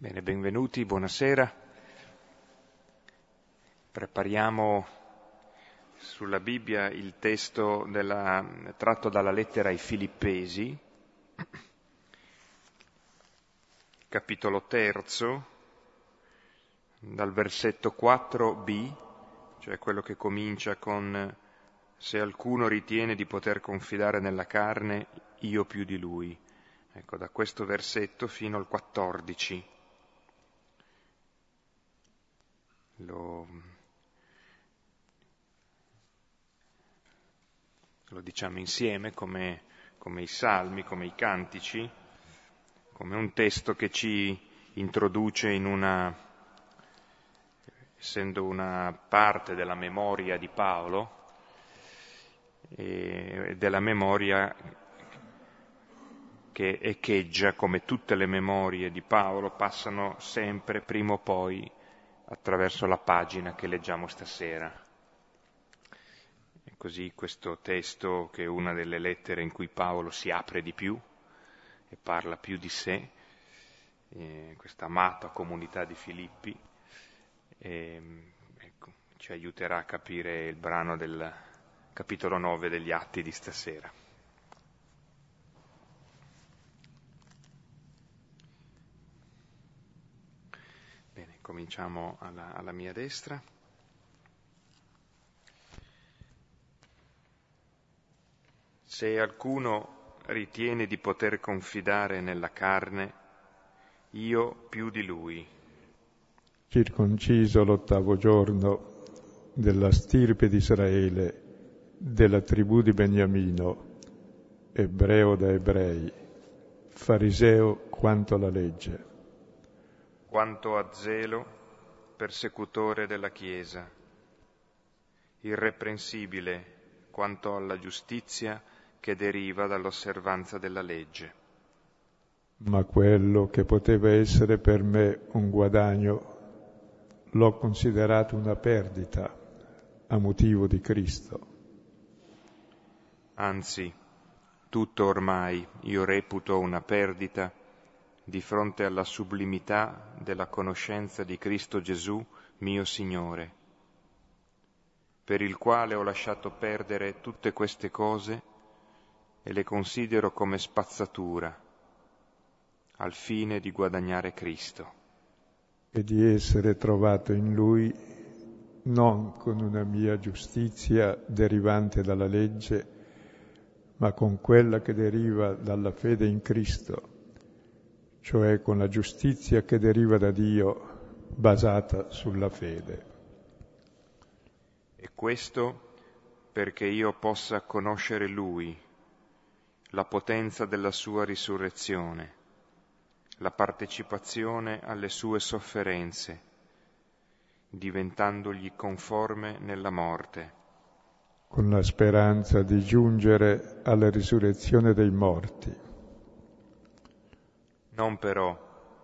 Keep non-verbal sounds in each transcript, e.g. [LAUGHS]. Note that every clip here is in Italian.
Bene, benvenuti, buonasera. Prepariamo sulla Bibbia il testo della, tratto dalla lettera ai Filippesi, capitolo terzo, dal versetto 4b, cioè quello che comincia con se alcuno ritiene di poter confidare nella carne, io più di lui. Ecco, da questo versetto fino al 14. Lo, lo diciamo insieme come, come i salmi, come i cantici, come un testo che ci introduce in una, essendo una parte della memoria di Paolo, e della memoria che echeggia come tutte le memorie di Paolo, passano sempre prima o poi attraverso la pagina che leggiamo stasera. E così questo testo, che è una delle lettere in cui Paolo si apre di più e parla più di sé, eh, questa amata comunità di Filippi, eh, ecco, ci aiuterà a capire il brano del capitolo 9 degli Atti di stasera. Cominciamo alla, alla mia destra. Se alcuno ritiene di poter confidare nella carne, io più di lui. Circonciso l'ottavo giorno della stirpe di Israele, della tribù di Beniamino, ebreo da ebrei, fariseo quanto alla legge quanto a zelo persecutore della Chiesa, irreprensibile quanto alla giustizia che deriva dall'osservanza della legge. Ma quello che poteva essere per me un guadagno l'ho considerato una perdita a motivo di Cristo. Anzi, tutto ormai io reputo una perdita di fronte alla sublimità della conoscenza di Cristo Gesù, mio Signore, per il quale ho lasciato perdere tutte queste cose e le considero come spazzatura, al fine di guadagnare Cristo. E di essere trovato in Lui non con una mia giustizia derivante dalla legge, ma con quella che deriva dalla fede in Cristo cioè con la giustizia che deriva da Dio basata sulla fede. E questo perché io possa conoscere Lui, la potenza della sua risurrezione, la partecipazione alle sue sofferenze, diventandogli conforme nella morte. Con la speranza di giungere alla risurrezione dei morti non però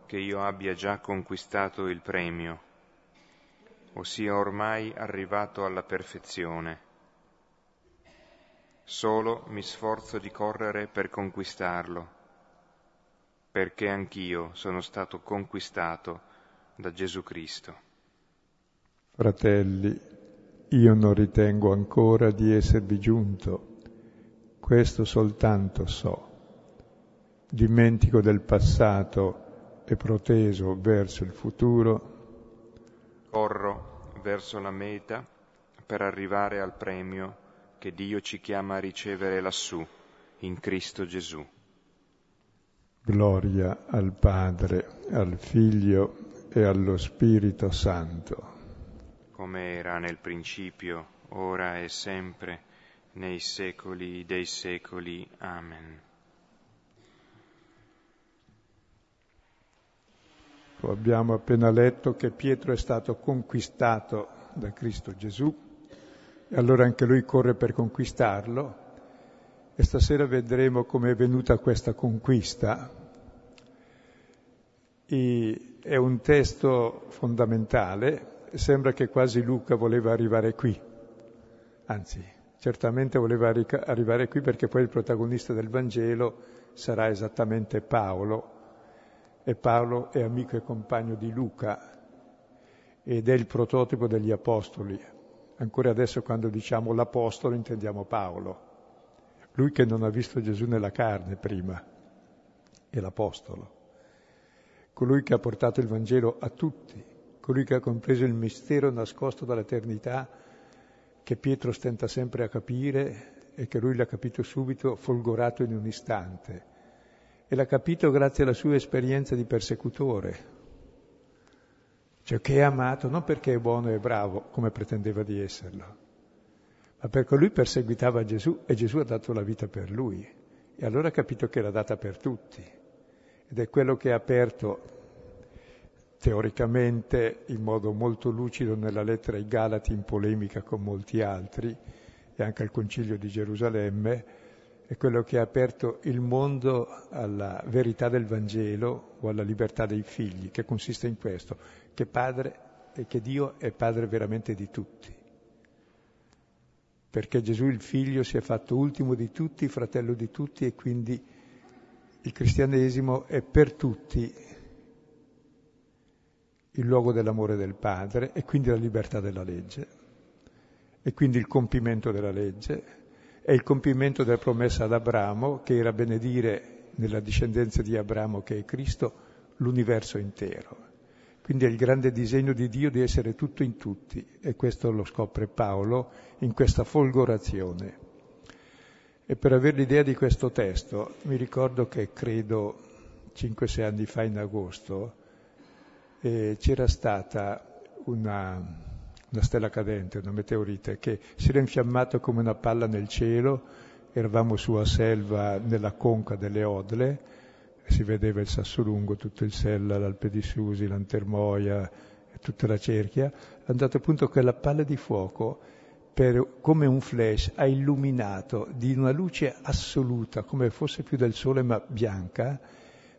che io abbia già conquistato il premio, o sia ormai arrivato alla perfezione. Solo mi sforzo di correre per conquistarlo, perché anch'io sono stato conquistato da Gesù Cristo. Fratelli, io non ritengo ancora di esservi giunto, questo soltanto so dimentico del passato e proteso verso il futuro, corro verso la meta per arrivare al premio che Dio ci chiama a ricevere lassù, in Cristo Gesù. Gloria al Padre, al Figlio e allo Spirito Santo. Come era nel principio, ora e sempre, nei secoli dei secoli. Amen. Abbiamo appena letto che Pietro è stato conquistato da Cristo Gesù e allora anche lui corre per conquistarlo. E stasera vedremo come è venuta questa conquista. E è un testo fondamentale, sembra che quasi Luca voleva arrivare qui, anzi certamente voleva arrivare qui perché poi il protagonista del Vangelo sarà esattamente Paolo, e Paolo è amico e compagno di Luca ed è il prototipo degli apostoli. Ancora adesso quando diciamo l'apostolo intendiamo Paolo, lui che non ha visto Gesù nella carne prima, è l'apostolo, colui che ha portato il Vangelo a tutti, colui che ha compreso il mistero nascosto dall'eternità che Pietro stenta sempre a capire e che lui l'ha capito subito, folgorato in un istante. E l'ha capito grazie alla sua esperienza di persecutore, cioè che è amato non perché è buono e bravo, come pretendeva di esserlo, ma perché lui perseguitava Gesù e Gesù ha dato la vita per lui. E allora ha capito che l'ha data per tutti. Ed è quello che ha aperto teoricamente in modo molto lucido nella lettera ai Galati in polemica con molti altri, e anche al Concilio di Gerusalemme, è quello che ha aperto il mondo alla verità del Vangelo o alla libertà dei figli, che consiste in questo, che, padre, che Dio è padre veramente di tutti. Perché Gesù il figlio si è fatto ultimo di tutti, fratello di tutti e quindi il cristianesimo è per tutti il luogo dell'amore del Padre e quindi la libertà della legge e quindi il compimento della legge, è il compimento della promessa ad Abramo che era benedire nella discendenza di Abramo che è Cristo l'universo intero. Quindi è il grande disegno di Dio di essere tutto in tutti e questo lo scopre Paolo in questa folgorazione. E per avere l'idea di questo testo mi ricordo che credo 5-6 anni fa in agosto eh, c'era stata una, una stella cadente, una meteorite, che si era infiammata come una palla nel cielo, eravamo su a Selva nella conca delle Odle, si vedeva il Sassolungo, tutto il Sella, l'Alpe di Susi, l'Antermoia, tutta la cerchia, è andato appunto quella palla di fuoco per, come un flash ha illuminato di una luce assoluta, come fosse più del sole ma bianca,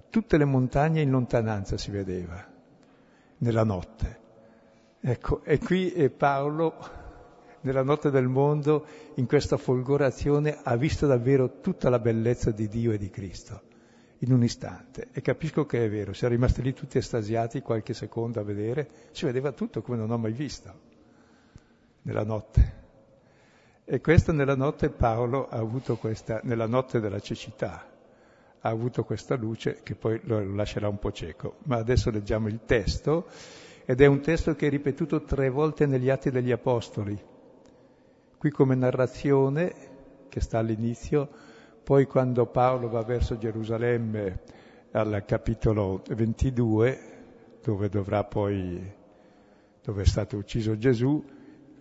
tutte le montagne in lontananza si vedeva, nella notte. Ecco, e qui Paolo, nella notte del mondo, in questa folgorazione, ha visto davvero tutta la bellezza di Dio e di Cristo, in un istante. E capisco che è vero, siamo rimasti lì tutti estasiati qualche secondo a vedere, si vedeva tutto come non ho mai visto, nella notte. E questa nella notte Paolo ha avuto questa, nella notte della cecità, ha avuto questa luce che poi lo lascerà un po' cieco. Ma adesso leggiamo il testo ed è un testo che è ripetuto tre volte negli Atti degli Apostoli. Qui come narrazione, che sta all'inizio, poi quando Paolo va verso Gerusalemme al capitolo 22, dove dovrà poi, dove è stato ucciso Gesù,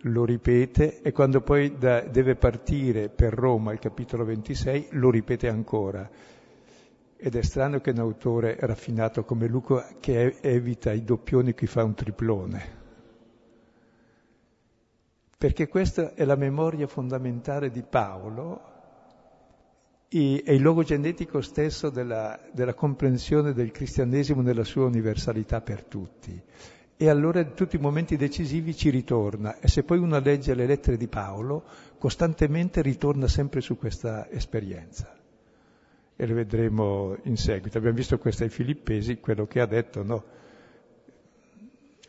lo ripete e quando poi da, deve partire per Roma, il capitolo 26, lo ripete ancora. Ed è strano che un autore raffinato come Luca che evita i doppioni qui fa un triplone. Perché questa è la memoria fondamentale di Paolo e il luogo genetico stesso della, della comprensione del cristianesimo nella sua universalità per tutti. E allora in tutti i momenti decisivi ci ritorna. E se poi uno legge le lettere di Paolo, costantemente ritorna sempre su questa esperienza e le vedremo in seguito. Abbiamo visto questo ai Filippesi, quello che ha detto, no?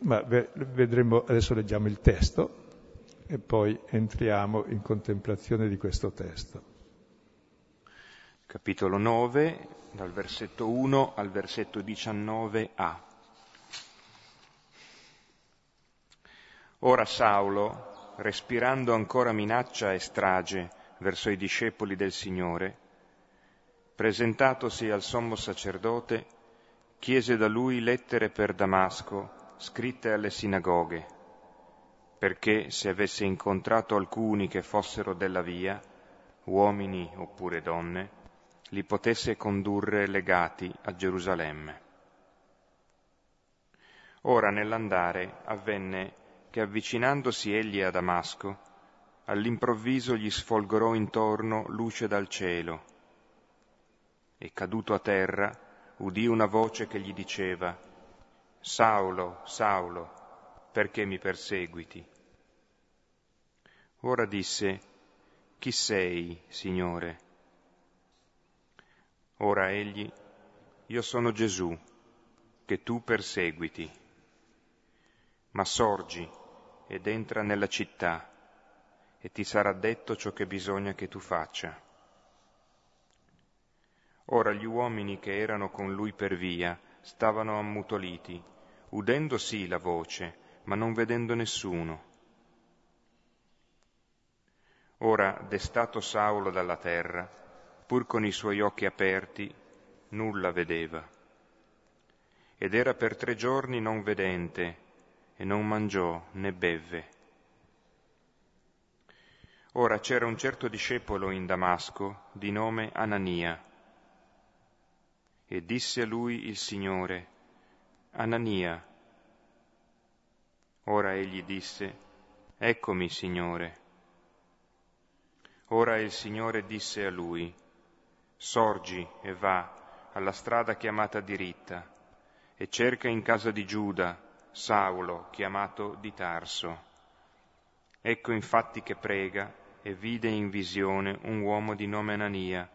Ma vedremo, adesso leggiamo il testo e poi entriamo in contemplazione di questo testo. Capitolo 9, dal versetto 1 al versetto 19a. Ora Saulo, respirando ancora minaccia e strage verso i discepoli del Signore, presentatosi al sommo sacerdote, chiese da lui lettere per Damasco, scritte alle sinagoghe, perché se avesse incontrato alcuni che fossero della via, uomini oppure donne, li potesse condurre legati a Gerusalemme. Ora nell'andare avvenne che avvicinandosi egli a Damasco, all'improvviso gli sfolgorò intorno luce dal cielo e caduto a terra udì una voce che gli diceva, Saulo, Saulo, perché mi perseguiti? Ora disse, Chi sei, Signore? Ora egli, Io sono Gesù, che tu perseguiti, ma sorgi ed entra nella città e ti sarà detto ciò che bisogna che tu faccia. Ora gli uomini che erano con lui per via stavano ammutoliti, udendo sì la voce, ma non vedendo nessuno. Ora, destato Saulo dalla terra, pur con i suoi occhi aperti, nulla vedeva. Ed era per tre giorni non vedente, e non mangiò né bevve. Ora c'era un certo discepolo in Damasco, di nome Anania, e disse a lui il Signore, Anania. Ora egli disse, Eccomi, Signore. Ora il Signore disse a lui, Sorgi e va alla strada chiamata diritta, e cerca in casa di Giuda Saulo, chiamato di Tarso. Ecco infatti che prega e vide in visione un uomo di nome Anania,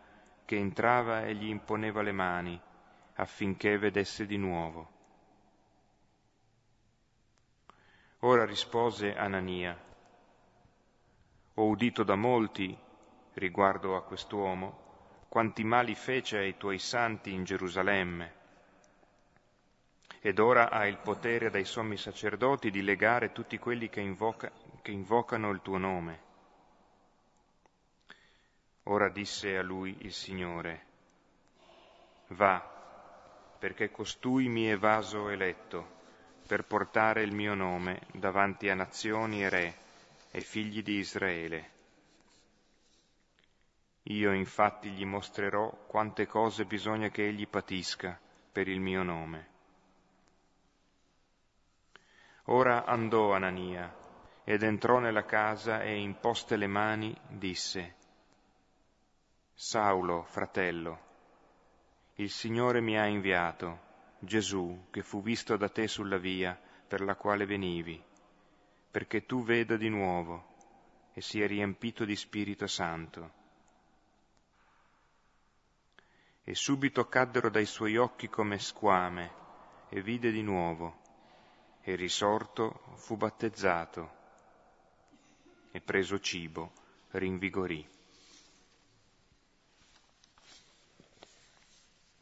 che entrava e gli imponeva le mani, affinché vedesse di nuovo. Ora rispose Anania, ho udito da molti riguardo a quest'uomo quanti mali fece ai tuoi santi in Gerusalemme. Ed ora ha il potere dai sommi sacerdoti di legare tutti quelli che, invoca, che invocano il tuo nome. Ora disse a lui il Signore, va, perché costui mi è vaso eletto, per portare il mio nome davanti a nazioni e re e figli di Israele. Io infatti gli mostrerò quante cose bisogna che egli patisca per il mio nome. Ora andò Anania ed entrò nella casa e imposte le mani disse, Saulo, fratello, il Signore mi ha inviato, Gesù, che fu visto da te sulla via per la quale venivi perché tu veda di nuovo e sia riempito di Spirito Santo. E subito caddero dai suoi occhi come squame e vide di nuovo e risorto fu battezzato e preso cibo rinvigorì.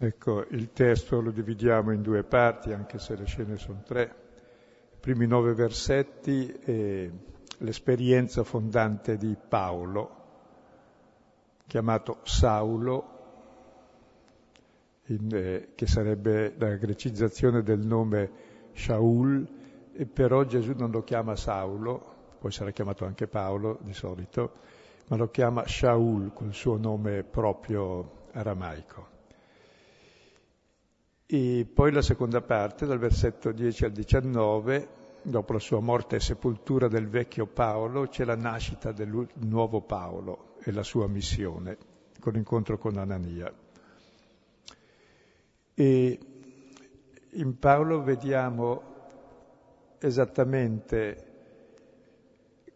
Ecco, il testo lo dividiamo in due parti, anche se le scene sono tre primi nove versetti è l'esperienza fondante di Paolo, chiamato Saulo, in, eh, che sarebbe la grecizzazione del nome Shaul, e però Gesù non lo chiama Saulo, poi sarà chiamato anche Paolo di solito, ma lo chiama Shaul col suo nome proprio aramaico. E poi la seconda parte, dal versetto 10 al 19, dopo la sua morte e sepoltura del vecchio Paolo, c'è la nascita del nuovo Paolo e la sua missione, con l'incontro con Anania. E in Paolo vediamo esattamente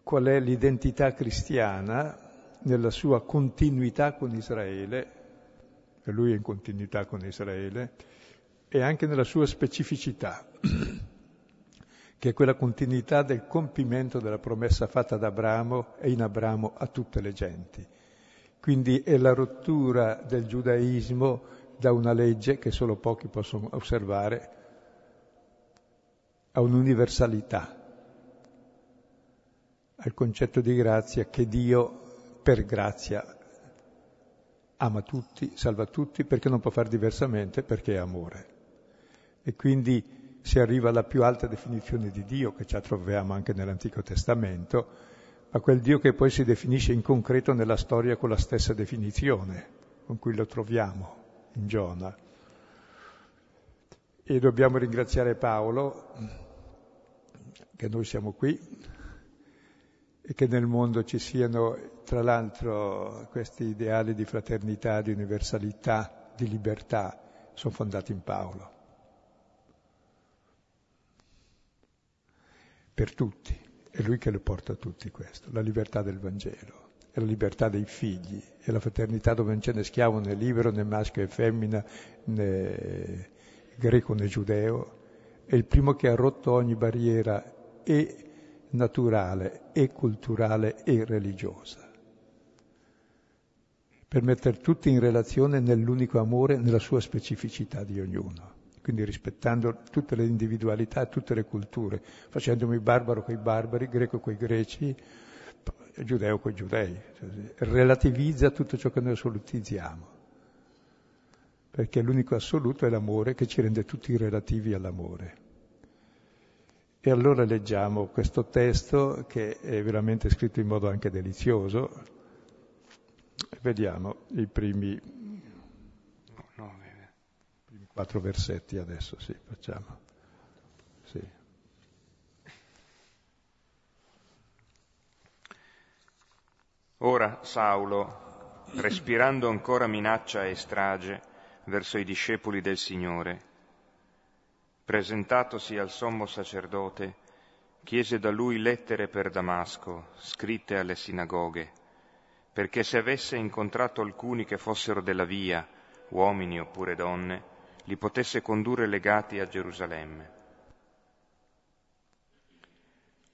qual è l'identità cristiana nella sua continuità con Israele, e lui è in continuità con Israele, e anche nella sua specificità, [CLEARS THROAT] che è quella continuità del compimento della promessa fatta ad Abramo e in Abramo a tutte le genti. Quindi è la rottura del giudaismo da una legge che solo pochi possono osservare a un'universalità, al concetto di grazia che Dio per grazia ama tutti, salva tutti, perché non può fare diversamente, perché è amore. E quindi si arriva alla più alta definizione di Dio, che già troviamo anche nell'Antico Testamento, a quel Dio che poi si definisce in concreto nella storia con la stessa definizione con cui lo troviamo in Giona. E dobbiamo ringraziare Paolo che noi siamo qui e che nel mondo ci siano, tra l'altro, questi ideali di fraternità, di universalità, di libertà, sono fondati in Paolo. Per tutti. È lui che lo porta a tutti questo, la libertà del Vangelo, è la libertà dei figli, è la fraternità dove non c'è né schiavo né libero, né maschio e femmina, né greco né giudeo, è il primo che ha rotto ogni barriera e naturale e culturale e religiosa, per mettere tutti in relazione nell'unico amore, nella sua specificità di ognuno, quindi rispettando tutte le individualità, tutte le culture, facendomi barbaro coi barbari, greco coi greci, giudeo coi giudei, relativizza tutto ciò che noi assolutizziamo, perché l'unico assoluto è l'amore che ci rende tutti relativi all'amore. E allora leggiamo questo testo che è veramente scritto in modo anche delizioso. Vediamo i primi, no, no, i primi quattro versetti adesso, sì, facciamo. Sì. Ora Saulo, respirando ancora minaccia e strage verso i discepoli del Signore, presentatosi al sommo sacerdote, chiese da lui lettere per Damasco, scritte alle sinagoghe, perché se avesse incontrato alcuni che fossero della via, uomini oppure donne, li potesse condurre legati a Gerusalemme.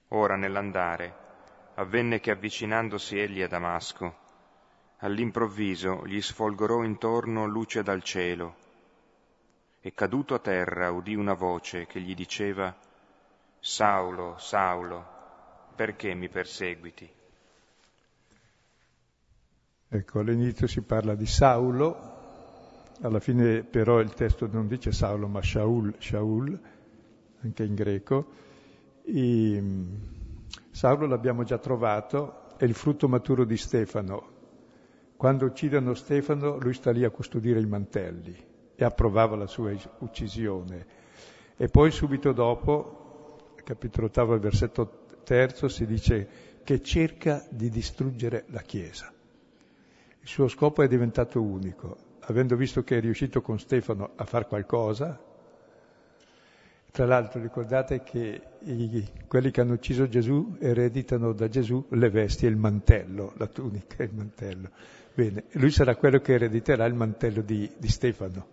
Ora nell'andare avvenne che avvicinandosi egli a Damasco, all'improvviso gli sfolgorò intorno luce dal cielo, e caduto a terra udì una voce che gli diceva, Saulo, Saulo, perché mi perseguiti? Ecco, all'inizio si parla di Saulo, alla fine però il testo non dice Saulo ma Shaul, Shaul anche in greco. E, Saulo l'abbiamo già trovato, è il frutto maturo di Stefano. Quando uccidono Stefano lui sta lì a custodire i mantelli e approvava la sua uccisione. E poi subito dopo, capitolo ottavo, versetto terzo, si dice che cerca di distruggere la Chiesa. Il suo scopo è diventato unico. Avendo visto che è riuscito con Stefano a fare qualcosa, tra l'altro ricordate che i, quelli che hanno ucciso Gesù ereditano da Gesù le vesti e il mantello, la tunica e il mantello. Bene, lui sarà quello che erediterà il mantello di, di Stefano.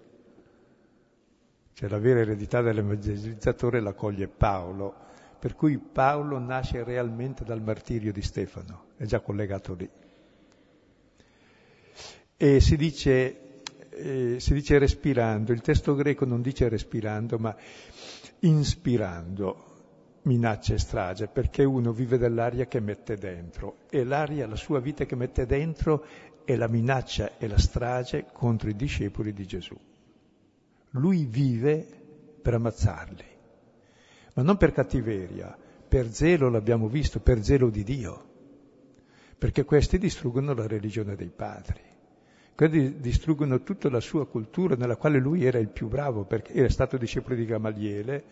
Cioè la vera eredità dell'evangelizzatore la coglie Paolo, per cui Paolo nasce realmente dal martirio di Stefano, è già collegato lì. E si dice, eh, si dice respirando, il testo greco non dice respirando, ma inspirando minaccia e strage, perché uno vive dell'aria che mette dentro e l'aria, la sua vita che mette dentro è la minaccia e la strage contro i discepoli di Gesù. Lui vive per ammazzarli, ma non per cattiveria, per zelo l'abbiamo visto, per zelo di Dio, perché questi distruggono la religione dei padri. Questi distruggono tutta la sua cultura nella quale lui era il più bravo, perché era stato discepolo di Gamaliele,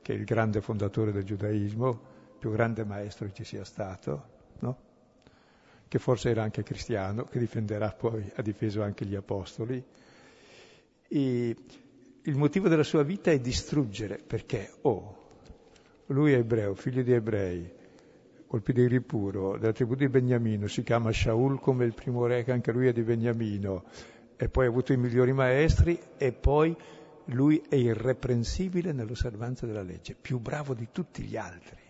che è il grande fondatore del giudaismo, il più grande maestro che ci sia stato, no? che forse era anche cristiano, che difenderà poi, ha difeso anche gli apostoli. E il motivo della sua vita è distruggere, perché, oh, lui è ebreo, figlio di ebrei, colpito di ripuro, della tribù di Beniamino, si chiama Shaul come il primo re che anche lui è di Beniamino, e poi ha avuto i migliori maestri, e poi lui è irreprensibile nell'osservanza della legge, più bravo di tutti gli altri,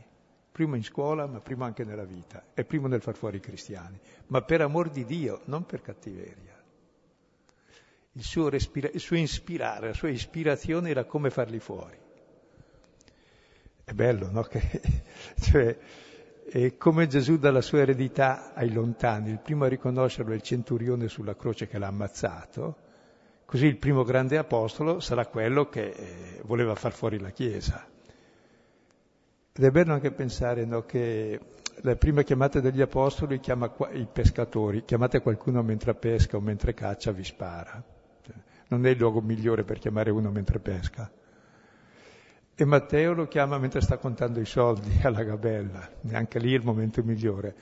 prima in scuola, ma prima anche nella vita, e primo nel far fuori i cristiani, ma per amor di Dio, non per cattiveria il suo, respira- il suo ispirare, la sua ispirazione era come farli fuori. È bello, no? [LAUGHS] Che, cioè, è come Gesù dà la sua eredità ai lontani, il primo a riconoscerlo è il centurione sulla croce che l'ha ammazzato, così il primo grande apostolo sarà quello che eh, voleva far fuori la Chiesa. Ed è bello anche pensare no, che la prima chiamata degli apostoli chiama i pescatori, chiamate qualcuno mentre pesca o mentre caccia, vi spara non è il luogo migliore per chiamare uno mentre pesca. E Matteo lo chiama mentre sta contando i soldi [LAUGHS] alla gabella, neanche lì è il momento migliore.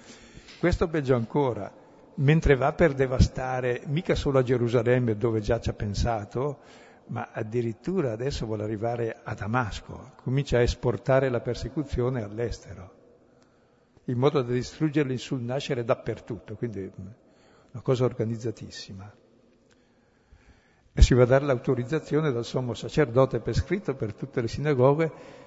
Questo peggio ancora, mentre va per devastare mica solo a Gerusalemme dove già ci ha pensato, ma addirittura adesso vuole arrivare a Damasco, comincia a esportare la persecuzione all'estero, in modo da distruggerli sul nascere dappertutto, quindi una cosa organizzatissima. E si va a dare l'autorizzazione dal sommo sacerdote per scritto per tutte le sinagoghe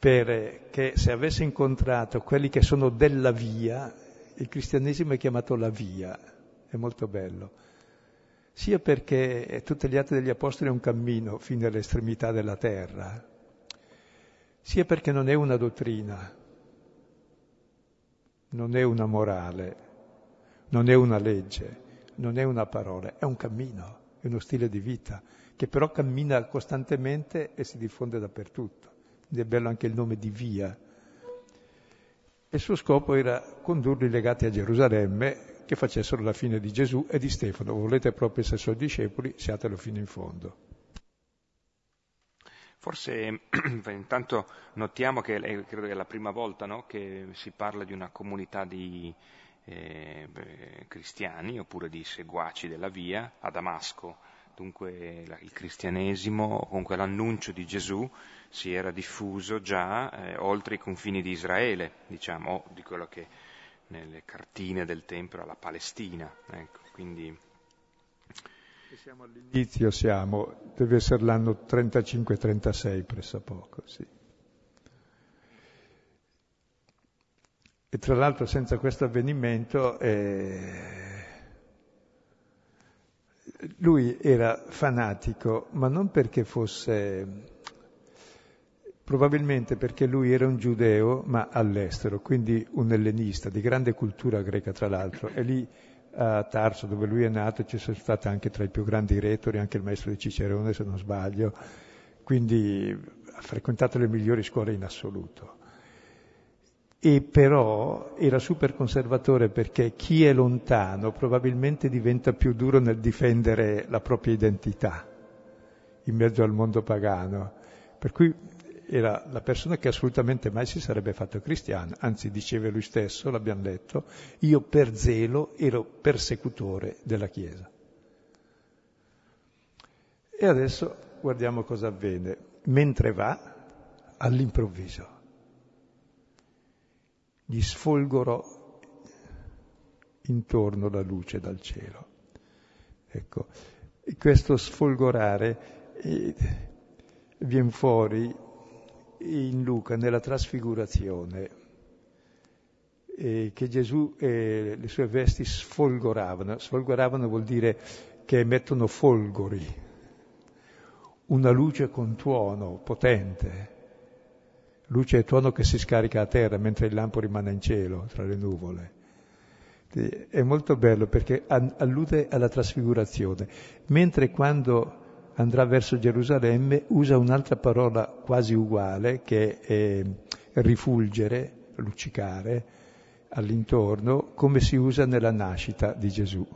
perché se avesse incontrato quelli che sono della via, il cristianesimo è chiamato la via, è molto bello, sia perché tutti gli atti degli apostoli è un cammino fino all'estremità della terra, sia perché non è una dottrina, non è una morale, non è una legge, non è una parola, è un cammino, è uno stile di vita che però cammina costantemente e si diffonde dappertutto ed è bello anche il nome di via. Il suo scopo era condurli legati a Gerusalemme che facessero la fine di Gesù e di Stefano. Volete proprio essere suoi discepoli, siatelo fino in fondo. Forse [CLEARS THROAT] intanto notiamo che credo che è la prima volta no, che si parla di una comunità di eh, cristiani oppure di seguaci della via a Damasco dunque il cristianesimo, comunque l'annuncio di Gesù si era diffuso già eh, oltre i confini di Israele, diciamo, o di quello che nelle cartine del Tempio era la Palestina. Ecco, quindi... Siamo all'inizio, siamo, deve essere l'anno 35-36 pressappoco, sì. E tra l'altro senza questo avvenimento eh, lui era fanatico, ma non perché fosse, probabilmente perché lui era un giudeo, ma all'estero, quindi un ellenista, di grande cultura greca tra l'altro. E lì a Tarso, dove lui è nato, ci sono stati anche tra i più grandi retori, anche il maestro di Cicerone, se non sbaglio, quindi ha frequentato le migliori scuole in assoluto e però era super conservatore perché chi è lontano probabilmente diventa più duro nel difendere la propria identità in mezzo al mondo pagano. Per cui era la persona che assolutamente mai si sarebbe fatto cristiano, anzi diceva lui stesso, l'abbiamo letto, io per zelo ero persecutore della Chiesa. E adesso guardiamo cosa avviene. Mentre va, all'improvviso, gli sfolgorò intorno la luce dal cielo. Ecco, questo sfolgorare eh, viene fuori in Luca nella trasfigurazione, eh, che Gesù e le sue vesti sfolgoravano. Sfolgoravano vuol dire che emettono folgori, una luce con tuono potente luce e tuono che si scarica a terra mentre il lampo rimane in cielo, tra le nuvole. È molto bello perché allude alla trasfigurazione, mentre quando andrà verso Gerusalemme usa un'altra parola quasi uguale che è rifulgere, luccicare all'intorno, come si usa nella nascita di Gesù.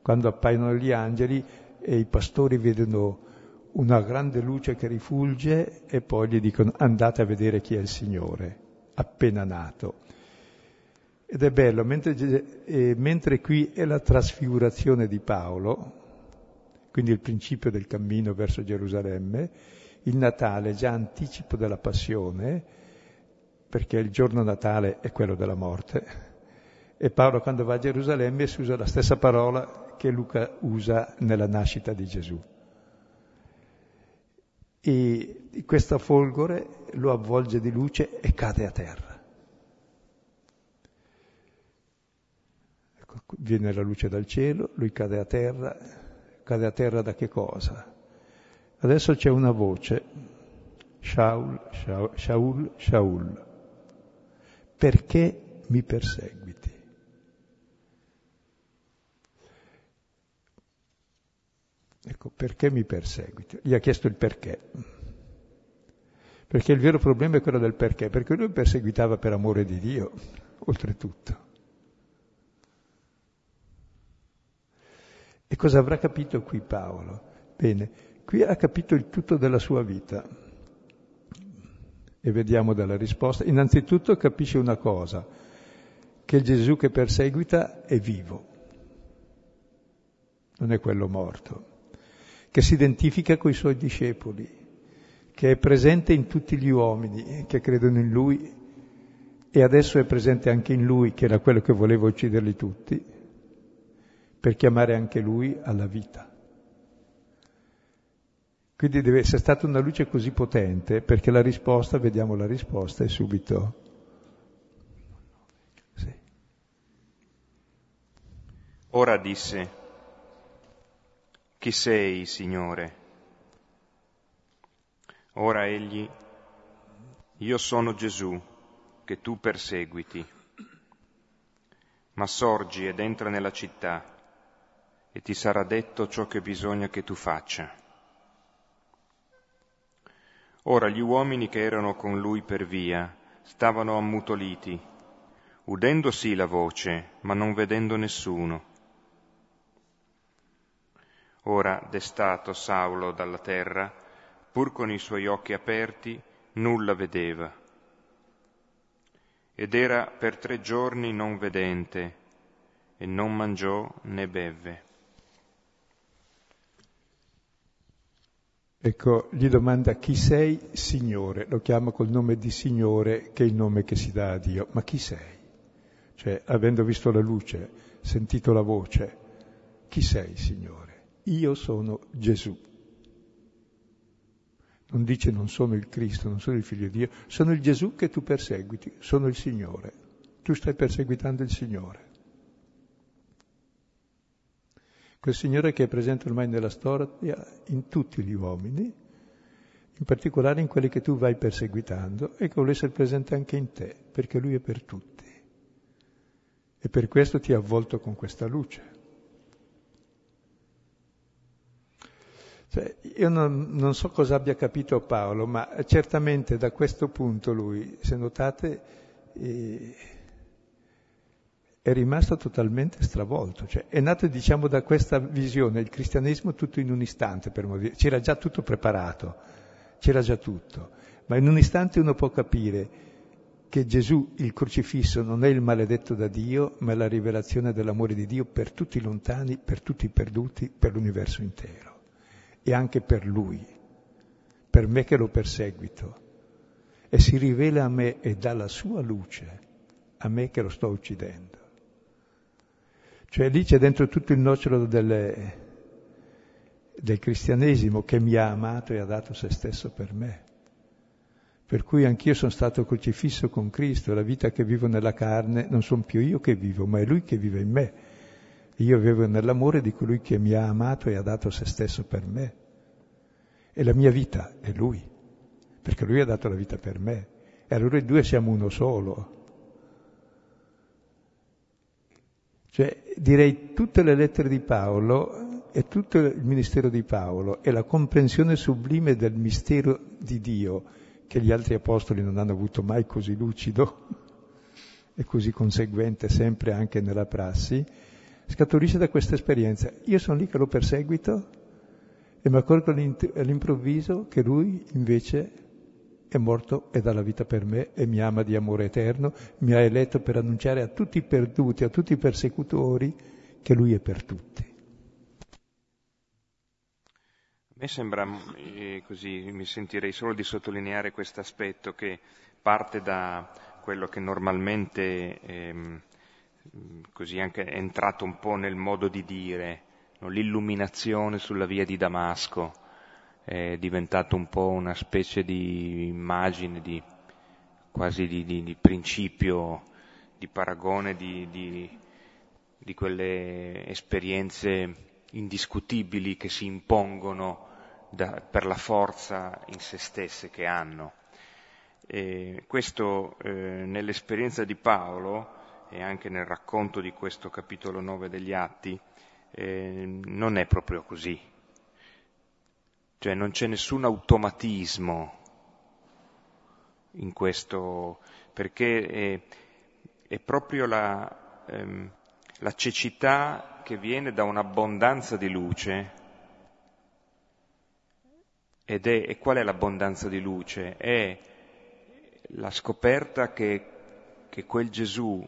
Quando appaiono gli angeli e i pastori vedono una grande luce che rifulge e poi gli dicono andate a vedere chi è il Signore, appena nato. Ed è bello, mentre, eh, mentre qui è la trasfigurazione di Paolo, quindi il principio del cammino verso Gerusalemme, il Natale già anticipo della passione, perché il giorno Natale è quello della morte. E Paolo quando va a Gerusalemme si usa la stessa parola che Luca usa nella nascita di Gesù e questa folgore lo avvolge di luce e cade a terra. Ecco, viene la luce dal cielo, lui cade a terra, cade a terra da che cosa? Adesso c'è una voce, Shaul, Shaul, Shaul, perché mi perseguiti? Ecco, perché mi perseguiti? Gli ha chiesto il perché. Perché il vero problema è quello del perché, perché lui perseguitava per amore di Dio, oltretutto. E cosa avrà capito qui Paolo? Bene, qui ha capito il tutto della sua vita. E vediamo dalla risposta. Innanzitutto capisce una cosa, che il Gesù che perseguita è vivo, non è quello morto che si identifica con i suoi discepoli, che è presente in tutti gli uomini che credono in lui e adesso è presente anche in lui, che era quello che voleva ucciderli tutti, per chiamare anche lui alla vita. Quindi deve essere stata una luce così potente perché la risposta, vediamo la risposta, è subito. Ora disse, chi sei, Signore? Ora egli, io sono Gesù, che tu perseguiti. Ma sorgi ed entra nella città, e ti sarà detto ciò che bisogna che tu faccia. Ora gli uomini che erano con lui per via stavano ammutoliti, udendo sì la voce, ma non vedendo nessuno. Ora, destato Saulo dalla terra, pur con i suoi occhi aperti, nulla vedeva. Ed era per tre giorni non vedente, e non mangiò né bevve. Ecco, gli domanda chi sei, Signore, lo chiama col nome di Signore, che è il nome che si dà a Dio. Ma chi sei? Cioè, avendo visto la luce, sentito la voce, chi sei, Signore? Io sono Gesù. Non dice non sono il Cristo, non sono il figlio di Dio, sono il Gesù che tu perseguiti, sono il Signore. Tu stai perseguitando il Signore. quel Signore che è presente ormai nella storia in tutti gli uomini, in particolare in quelli che tu vai perseguitando e che vuole essere presente anche in te, perché Lui è per tutti. E per questo ti ha avvolto con questa luce. Cioè, io non, non, so cosa abbia capito Paolo, ma certamente da questo punto lui, se notate, eh, è rimasto totalmente stravolto, cioè è nato diciamo da questa visione. Il cristianesimo tutto in un istante, per modo dire, c'era già tutto preparato, c'era già tutto, ma in un istante uno può capire che Gesù, il crocifisso, non è il maledetto da Dio, ma è la rivelazione dell'amore di Dio per tutti i lontani, per tutti i perduti, per l'universo intero e anche per Lui, per me che lo perseguito, e si rivela a me e dà la sua luce a me che lo sto uccidendo. Cioè lì c'è dentro tutto il nocciolo delle, del cristianesimo che mi ha amato e ha dato se stesso per me. Per cui anch'io sono stato crocifisso con Cristo, la vita che vivo nella carne non sono più io che vivo, ma è Lui che vive in me. Io vivo nell'amore di colui che mi ha amato e ha dato se stesso per me. E la mia vita è Lui, perché Lui ha dato la vita per me. E allora noi due siamo uno solo. Cioè, direi tutte le lettere di Paolo e tutto il ministero di Paolo e la comprensione sublime del mistero di Dio che gli altri apostoli non hanno avuto mai così lucido [LAUGHS] e così conseguente sempre anche nella prassi, scaturisce da questa esperienza. Io sono lì che lo perseguito e mi accorgo all'improvviso che lui invece è morto e dà la vita per me e mi ama di amore eterno, mi ha eletto per annunciare a tutti i perduti, a tutti i persecutori, che Lui è per tutti. A me sembra eh, così, mi sentirei solo di sottolineare questo aspetto che parte da quello che normalmente ehm, così anche entrato un po' nel modo di dire, no? l'illuminazione sulla via di Damasco è diventato un po' una specie di immagine, di, quasi di, di, di principio, di paragone di, di quelle esperienze indiscutibili che si impongono da, per la forza in se stesse che hanno. E questo eh, nell'esperienza di Paolo e anche nel racconto di questo capitolo 9 degli Atti eh, non è proprio così. Cioè non c'è nessun automatismo in questo, perché è, è proprio la, ehm, la cecità che viene da un'abbondanza di luce. Ed è, e qual è l'abbondanza di luce? È la scoperta che, che quel Gesù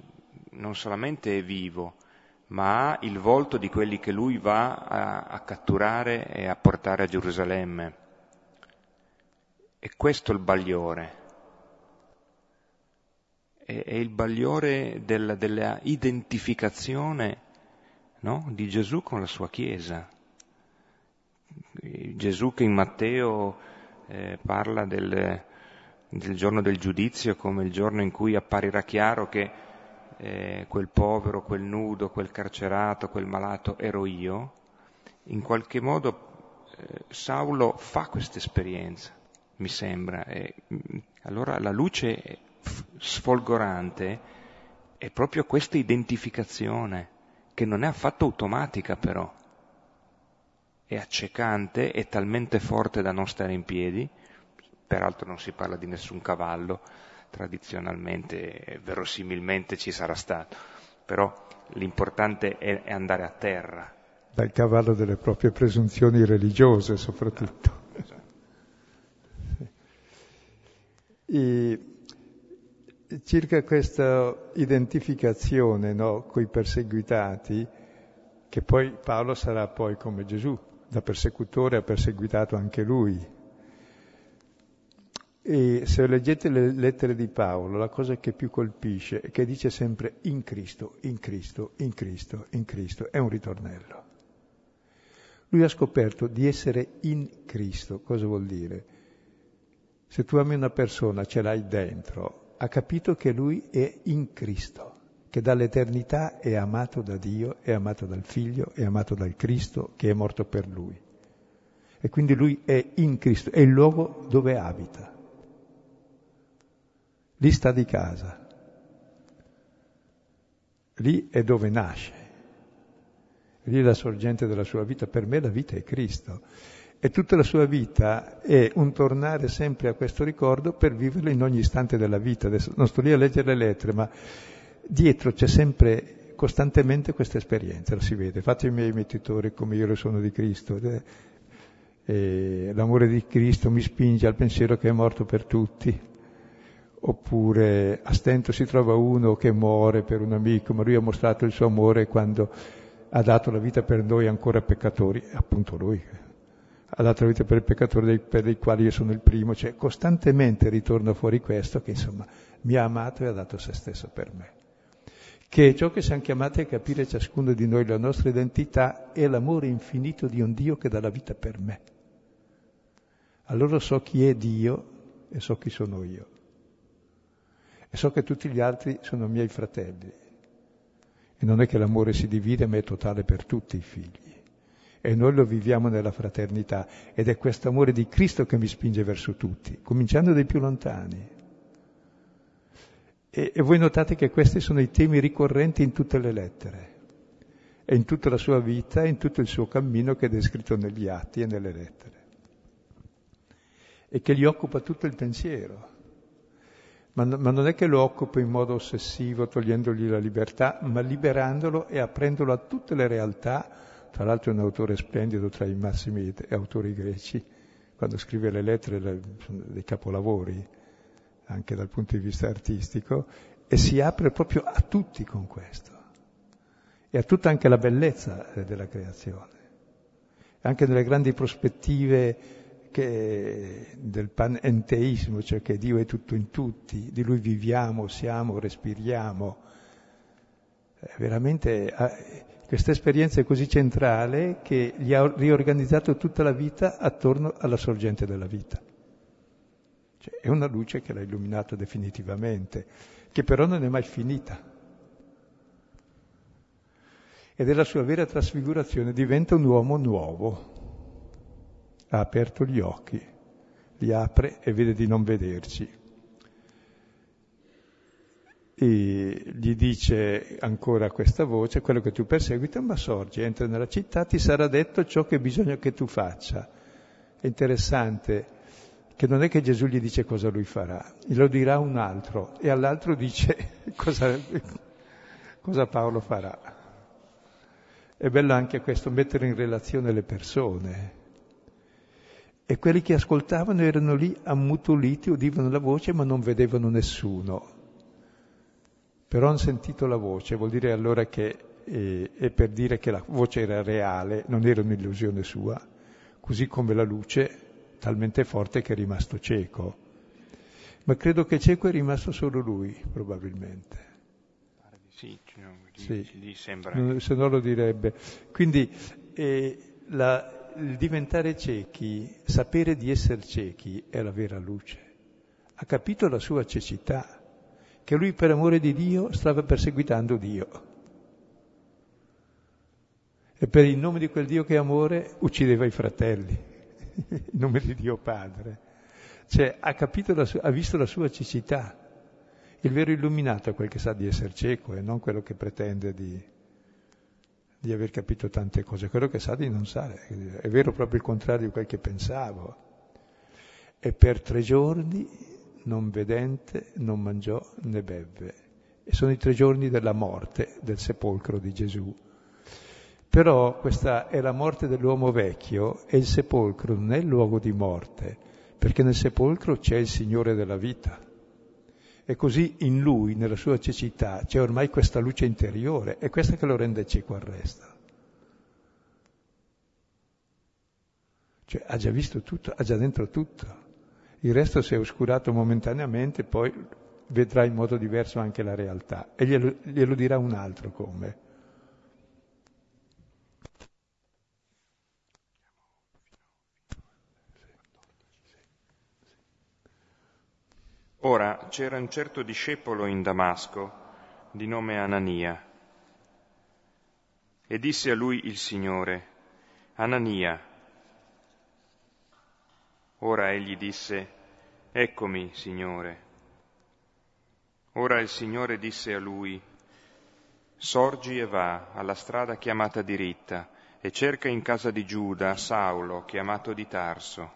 non solamente è vivo, ma ha il volto di quelli che lui va a, a catturare e a portare a Gerusalemme. E questo è il bagliore. È, è il bagliore del, della identificazione no? di Gesù con la sua Chiesa. Gesù che in Matteo eh, parla del, del, giorno del giudizio come il giorno in cui apparirà chiaro che eh, quel povero, quel nudo, quel carcerato, quel malato ero io, in qualche modo eh, Saulo fa questa esperienza, mi sembra. E, mm, allora la luce sfolgorante è proprio questa identificazione, che non è affatto automatica però, è accecante, è talmente forte da non stare in piedi, peraltro non si parla di nessun cavallo, tradizionalmente, verosimilmente ci sarà stato, però l'importante è, è andare a terra. Dal cavallo delle proprie presunzioni religiose soprattutto. Esatto. E circa questa identificazione no, con i perseguitati, che poi Paolo sarà poi come Gesù, da persecutore ha perseguitato anche lui. E se leggete le lettere di Paolo, la cosa che più colpisce è che dice sempre in Cristo, in Cristo, in Cristo, in Cristo, è un ritornello. Lui ha scoperto di essere in Cristo. Cosa vuol dire? Se tu ami una persona, ce l'hai dentro, ha capito che lui è in Cristo, che dall'eternità è amato da Dio, è amato dal Figlio, è amato dal Cristo che è morto per lui. E quindi lui è in Cristo, è il luogo dove abita. Lì sta di casa. Lì è dove nasce. Lì è la sorgente della sua vita. Per me la vita è Cristo. E tutta la sua vita è un tornare sempre a questo ricordo per viverlo in ogni istante della vita. Adesso non sto lì a leggere le lettere, ma dietro c'è sempre, costantemente questa esperienza, la si vede. Fate i miei imitatori come io lo sono di Cristo. E l'amore di Cristo mi spinge al pensiero che è morto per tutti. Oppure a stento si trova uno che muore per un amico, ma lui ha mostrato il suo amore quando ha dato la vita per noi ancora peccatori, appunto lui ha dato la vita per i peccatori dei, per i quali io sono il primo, cioè costantemente ritorna fuori questo che insomma mi ha amato e ha dato se stesso per me. Che ciò che siamo chiamati a capire ciascuno di noi, la nostra identità è l'amore infinito di un Dio che dà la vita per me. Allora so chi è Dio e so chi sono io. E so che tutti gli altri sono miei fratelli. E non è che l'amore si divide, ma è totale per tutti i figli e noi lo viviamo nella fraternità ed è questo amore di Cristo che mi spinge verso tutti, cominciando dai più lontani. E, e voi notate che questi sono i temi ricorrenti in tutte le lettere e in tutta la sua vita e in tutto il suo cammino che è descritto negli atti e nelle lettere e che gli occupa tutto il pensiero. Ma, ma, non è che lo occupa in modo ossessivo, togliendogli la libertà, ma liberandolo e aprendolo a tutte le realtà. Tra l'altro è un autore splendido tra i massimi autori greci, quando scrive le lettere sono dei capolavori, anche dal punto di vista artistico, e si apre proprio a tutti con questo, e a tutta anche la bellezza eh, della creazione, anche nelle grandi prospettive che, del panenteismo, cioè che Dio è tutto in tutti, di Lui viviamo, siamo, respiriamo. Veramente eh, questa esperienza è così centrale che gli ha riorganizzato tutta la vita attorno alla sorgente della vita. Cioè, è una luce che l'ha illuminata definitivamente, che però non è mai finita. Ed è la sua vera trasfigurazione, diventa un uomo nuovo. Ha aperto gli occhi, li apre e vede di non vederci e gli dice ancora questa voce, quello che tu perseguita, ma sorgi, entra nella città, ti sarà detto ciò che bisogna che tu faccia. È interessante che non è che Gesù gli dice cosa lui farà, glielo dirà un altro e all'altro dice [LAUGHS] cosa, cosa Paolo farà. È bello anche questo, mettere in relazione le persone. E quelli che ascoltavano erano lì ammutoliti, udivano la voce ma non vedevano nessuno però hanno sentito la voce, vuol dire allora che eh, è per dire che la voce era reale, non era un'illusione sua, così come la luce talmente forte che è rimasto cieco. Ma credo che cieco è rimasto solo lui, probabilmente. Sì, sì. Gli sembra. Se no lo direbbe. Quindi eh, la, il diventare ciechi, sapere di essere ciechi è la vera luce. Ha capito la sua cecità, che lui per amore di Dio stava perseguitando Dio. E per il nome di quel Dio che è amore uccideva i fratelli, [LAUGHS] in nome di Dio Padre. Cioè ha, sua, ha visto la sua cecità. Il vero illuminato è quel che sa di essere cieco e non quello che pretende di, di aver capito tante cose, quello che sa di non sa. È vero proprio il contrario di quel che pensavo. E per tre giorni, non vedente, non mangiò né bevve. E sono i tre giorni della morte, del sepolcro di Gesù. Però questa è la morte dell'uomo vecchio e il sepolcro non è il luogo di morte, perché nel sepolcro c'è il Signore della vita. E così in lui, nella sua cecità, c'è ormai questa luce interiore, è questa che lo rende cieco al resto. Cioè ha già visto tutto, ha già dentro tutto. Il resto si è oscurato momentaneamente, poi vedrà in modo diverso anche la realtà e glielo, glielo dirà un altro come. Ora c'era un certo discepolo in Damasco, di nome Anania, e disse a lui il Signore, Anania. Ora egli disse, Eccomi, Signore. Ora il Signore disse a lui, Sorgi e va alla strada chiamata diritta, e cerca in casa di Giuda Saulo, chiamato di Tarso.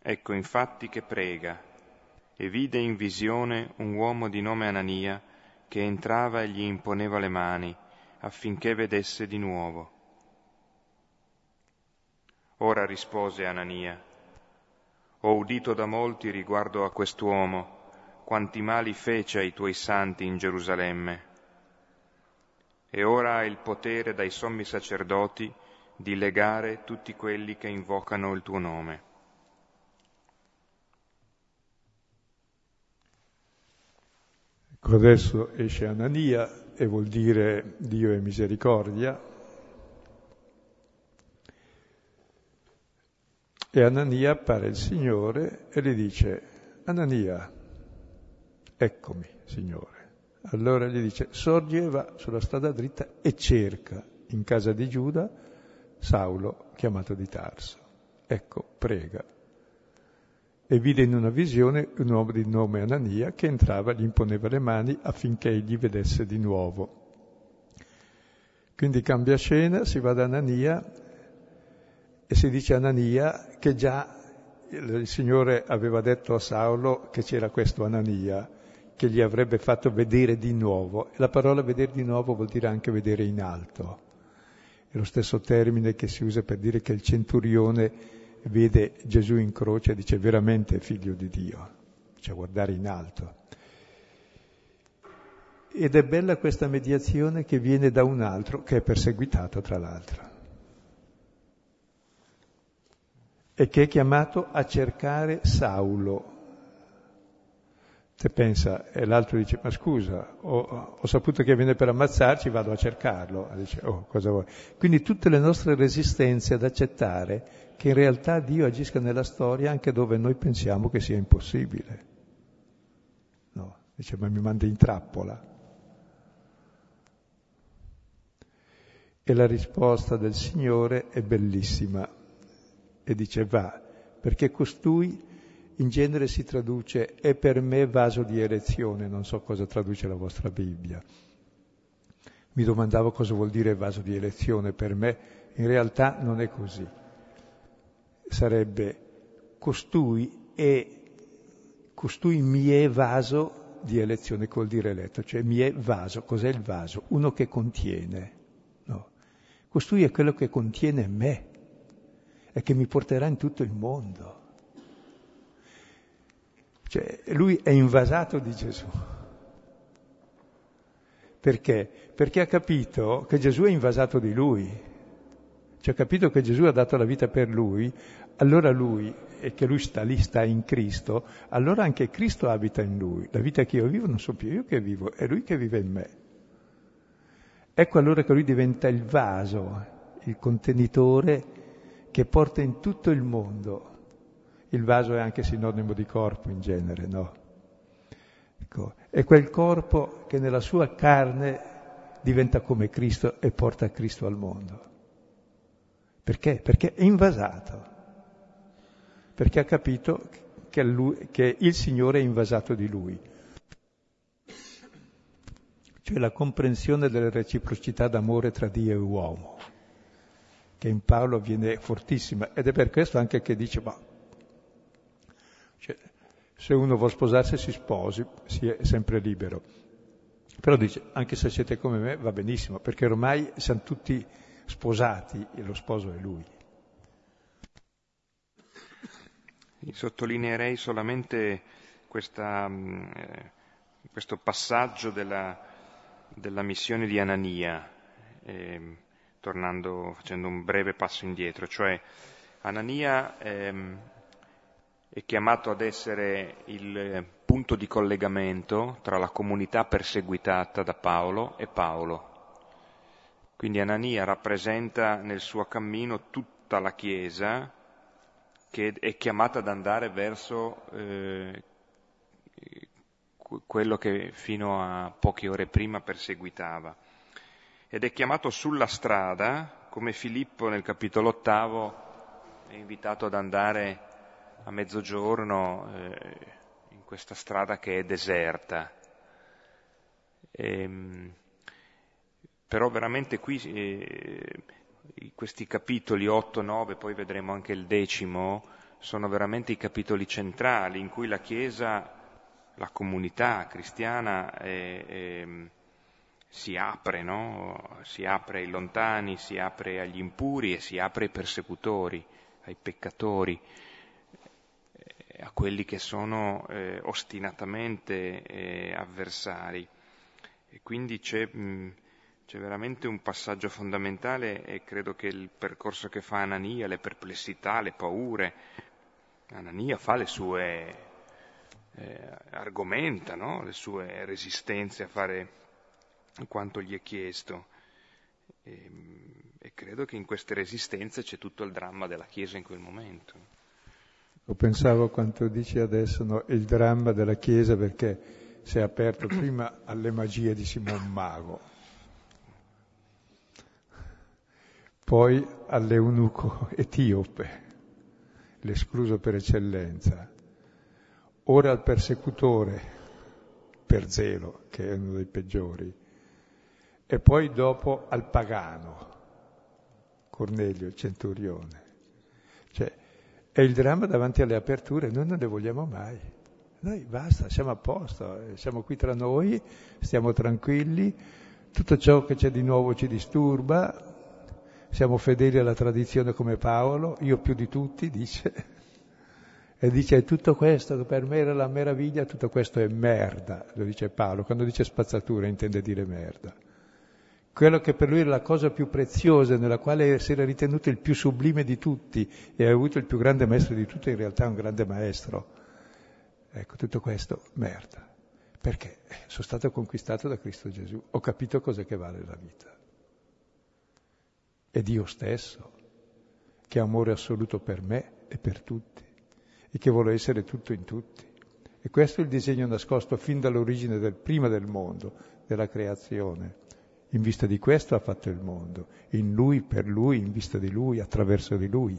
Ecco infatti che prega e vide in visione un uomo di nome Anania che entrava e gli imponeva le mani affinché vedesse di nuovo. Ora rispose Anania, ho udito da molti riguardo a quest'uomo quanti mali fece ai tuoi santi in Gerusalemme. E ora ha il potere dai sommi sacerdoti di legare tutti quelli che invocano il tuo nome. Adesso esce Anania e vuol dire Dio è misericordia. E Anania appare il Signore e gli dice, Anania, eccomi, Signore. Allora gli dice, sorgi e va sulla strada dritta e cerca in casa di Giuda Saulo chiamato di Tarso. Ecco, prega e vide in una visione un uomo di nome Anania che entrava e gli imponeva le mani affinché egli vedesse di nuovo. Quindi cambia scena, si va da Anania e si dice a Anania che già il Signore aveva detto a Saulo che c'era questo Anania che gli avrebbe fatto vedere di nuovo. La parola vedere di nuovo vuol dire anche vedere in alto. È lo stesso termine che si usa per dire che il centurione vede Gesù in croce e dice veramente figlio di Dio, cioè guardare in alto. Ed è bella questa mediazione che viene da un altro che è perseguitato tra l'altro e che è chiamato a cercare Saulo. Se pensa, e l'altro dice, ma scusa, ho, ho, saputo che viene per ammazzarci, vado a cercarlo. Dice, oh, cosa vuoi? Quindi tutte le nostre resistenze ad accettare che in realtà Dio agisca nella storia anche dove noi pensiamo che sia impossibile. No, dice, ma mi manda in trappola. E la risposta del Signore è bellissima e dice va, perché costui in genere si traduce è per me vaso di elezione, non so cosa traduce la vostra Bibbia. Mi domandavo cosa vuol dire vaso di elezione per me, in realtà non è così sarebbe costui e costui mi è vaso di elezione col dire eletto, cioè mi è vaso, cos'è il vaso? Uno che contiene. No. Costui è quello che contiene me e che mi porterà in tutto il mondo. Cioè, lui è invasato di Gesù. Perché? Perché ha capito che Gesù è invasato di lui. Cioè ha capito che Gesù ha dato la vita per lui, allora lui, e che lui sta lì, sta in Cristo, allora anche Cristo abita in lui. La vita che io vivo non sono più io che vivo, è lui che vive in me. Ecco allora che lui diventa il vaso, il contenitore che porta in tutto il mondo. Il vaso è anche sinonimo di corpo in genere, no? Ecco, è quel corpo che nella sua carne diventa come Cristo e porta Cristo al mondo. Perché? Perché è invasato, perché ha capito che, lui, che il Signore è invasato di lui. Cioè la comprensione della reciprocità d'amore tra Dio e uomo, che in Paolo viene fortissima ed è per questo anche che dice, ma cioè, se uno vuole sposarsi si sposi, si è sempre libero. Però dice, anche se siete come me va benissimo, perché ormai siamo tutti sposati e lo sposo è lui. Sottolineerei solamente questa, mm, eh, questo passaggio della, della, missione di Anania, eh, tornando, facendo un breve passo indietro, cioè Anania ehm, è chiamato ad essere il punto di collegamento tra la comunità perseguitata da Paolo e Paolo. Quindi Anania rappresenta nel suo cammino tutta la Chiesa che è chiamata ad andare verso eh, quello che fino a poche ore prima perseguitava. Ed è chiamato sulla strada, come Filippo nel capitolo ottavo è invitato ad andare a mezzogiorno eh, in questa strada che è deserta. E, ehm, però veramente qui eh, questi capitoli 8, 9, poi vedremo anche il decimo, sono veramente i capitoli centrali in cui la Chiesa, la comunità cristiana è, è, si apre, no? si apre ai lontani, si apre agli impuri e si apre ai persecutori, ai peccatori, eh, a quelli che sono eh, ostinatamente eh, avversari. E quindi c'è... Mh, c'è veramente un passaggio fondamentale e credo che il percorso che fa Anania, le perplessità, le paure, Anania fa le sue, eh, argomenta no? le sue resistenze a fare quanto gli è chiesto. E, e credo che in queste resistenze c'è tutto il dramma della Chiesa in quel momento. Io pensavo quanto dici adesso, no? il dramma della Chiesa perché si è aperto [CLEARS THROAT] prima alle magie di Simon Mago, poi all'eunuco etiope, l'escluso per eccellenza, ora al persecutore per zelo, che è uno dei peggiori, e poi dopo al pagano, Cornelio, il centurione. È il dramma davanti alle aperture, noi non le vogliamo mai. Noi basta, siamo a posto, eh, siamo qui tra noi, stiamo tranquilli, tutto ciò che c'è di nuovo ci disturba, siamo fedeli alla tradizione come Paolo, io più di tutti, dice. E dice tutto questo, per me era la meraviglia, tutto questo è merda, lo dice Paolo. Quando dice spazzatura intende dire merda. Quello che per lui era la cosa più preziosa, nella quale si era ritenuto il più sublime di tutti e ha avuto il più grande maestro di tutti, in realtà è un grande maestro. Ecco, tutto questo, merda. Perché? Sono stato conquistato da Cristo Gesù, ho capito cos'è che vale la vita è Dio stesso, che ha amore assoluto per me e per tutti, e che vuole essere tutto in tutti. E questo è il disegno nascosto fin dall'origine del prima del mondo, della creazione. In vista di questo ha fatto il mondo, in lui, per lui, in vista di lui, attraverso di lui.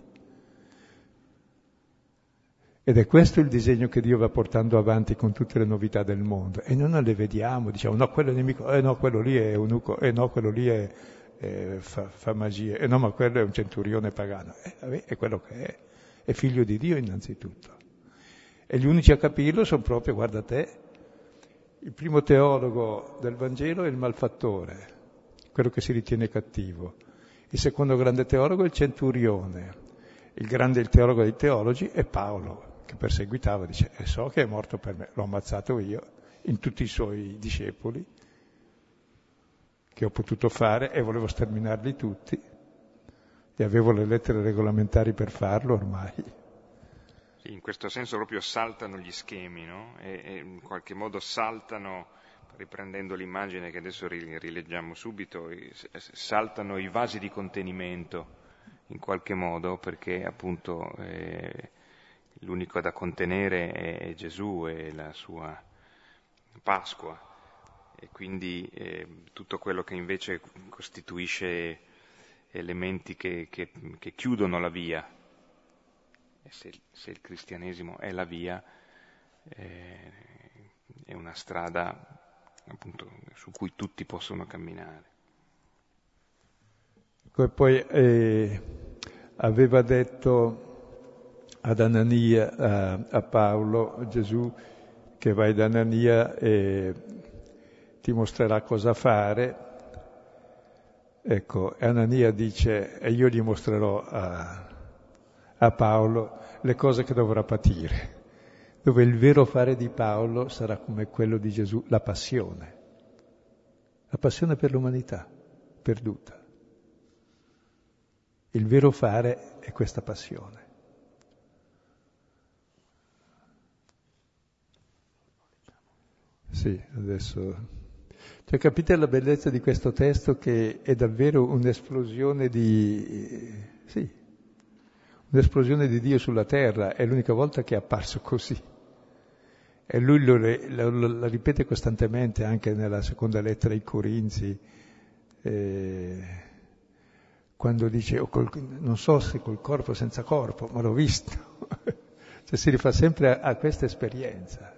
Ed è questo il disegno che Dio va portando avanti con tutte le novità del mondo. E noi non le vediamo, diciamo, no, quello è nemico, eh no, quello lì è eunuco, eh no, quello lì è eh, fa, fa, magie. E no, ma quello è un centurione pagano. Eh, è quello che è. È figlio di Dio innanzitutto. E gli unici a capirlo sono proprio, guarda te, il primo teologo del Vangelo è il malfattore, quello che si ritiene cattivo. Il secondo grande teologo è il centurione. Il grande teologo dei teologi è Paolo, che perseguitava, dice, e so che è morto per me, l'ho ammazzato io, in tutti i suoi discepoli, che ho potuto fare e volevo sterminarli tutti e avevo le lettere regolamentari per farlo ormai. In questo senso proprio saltano gli schemi, no? E, e in qualche modo saltano riprendendo l'immagine che adesso rileggiamo subito, saltano i vasi di contenimento in qualche modo perché appunto eh, l'unico da contenere è Gesù e la sua Pasqua. E quindi eh, tutto quello che invece costituisce elementi che, che, che chiudono la via, e se, se, il cristianesimo è la via, eh, è una strada appunto, su cui tutti possono camminare. E poi eh, aveva detto ad Anania, a, a, Paolo, Gesù, che vai da Anania e ti mostrerà cosa fare. Ecco, Anania dice, e io gli mostrerò a, a Paolo le cose che dovrà patire dove il vero fare di Paolo sarà come quello di Gesù, la passione, la passione per l'umanità perduta. Il vero fare è questa passione. Sì, adesso... Cioè, capite la bellezza di questo testo che è davvero un'esplosione di... Sì, un'esplosione di Dio sulla terra, è l'unica volta che è apparso così. E lui lo, lo, lo ripete costantemente anche nella seconda lettera ai Corinzi, eh, quando dice, oh, col, non so se col corpo o senza corpo, ma l'ho visto. [LAUGHS] cioè si rifà sempre a, a questa esperienza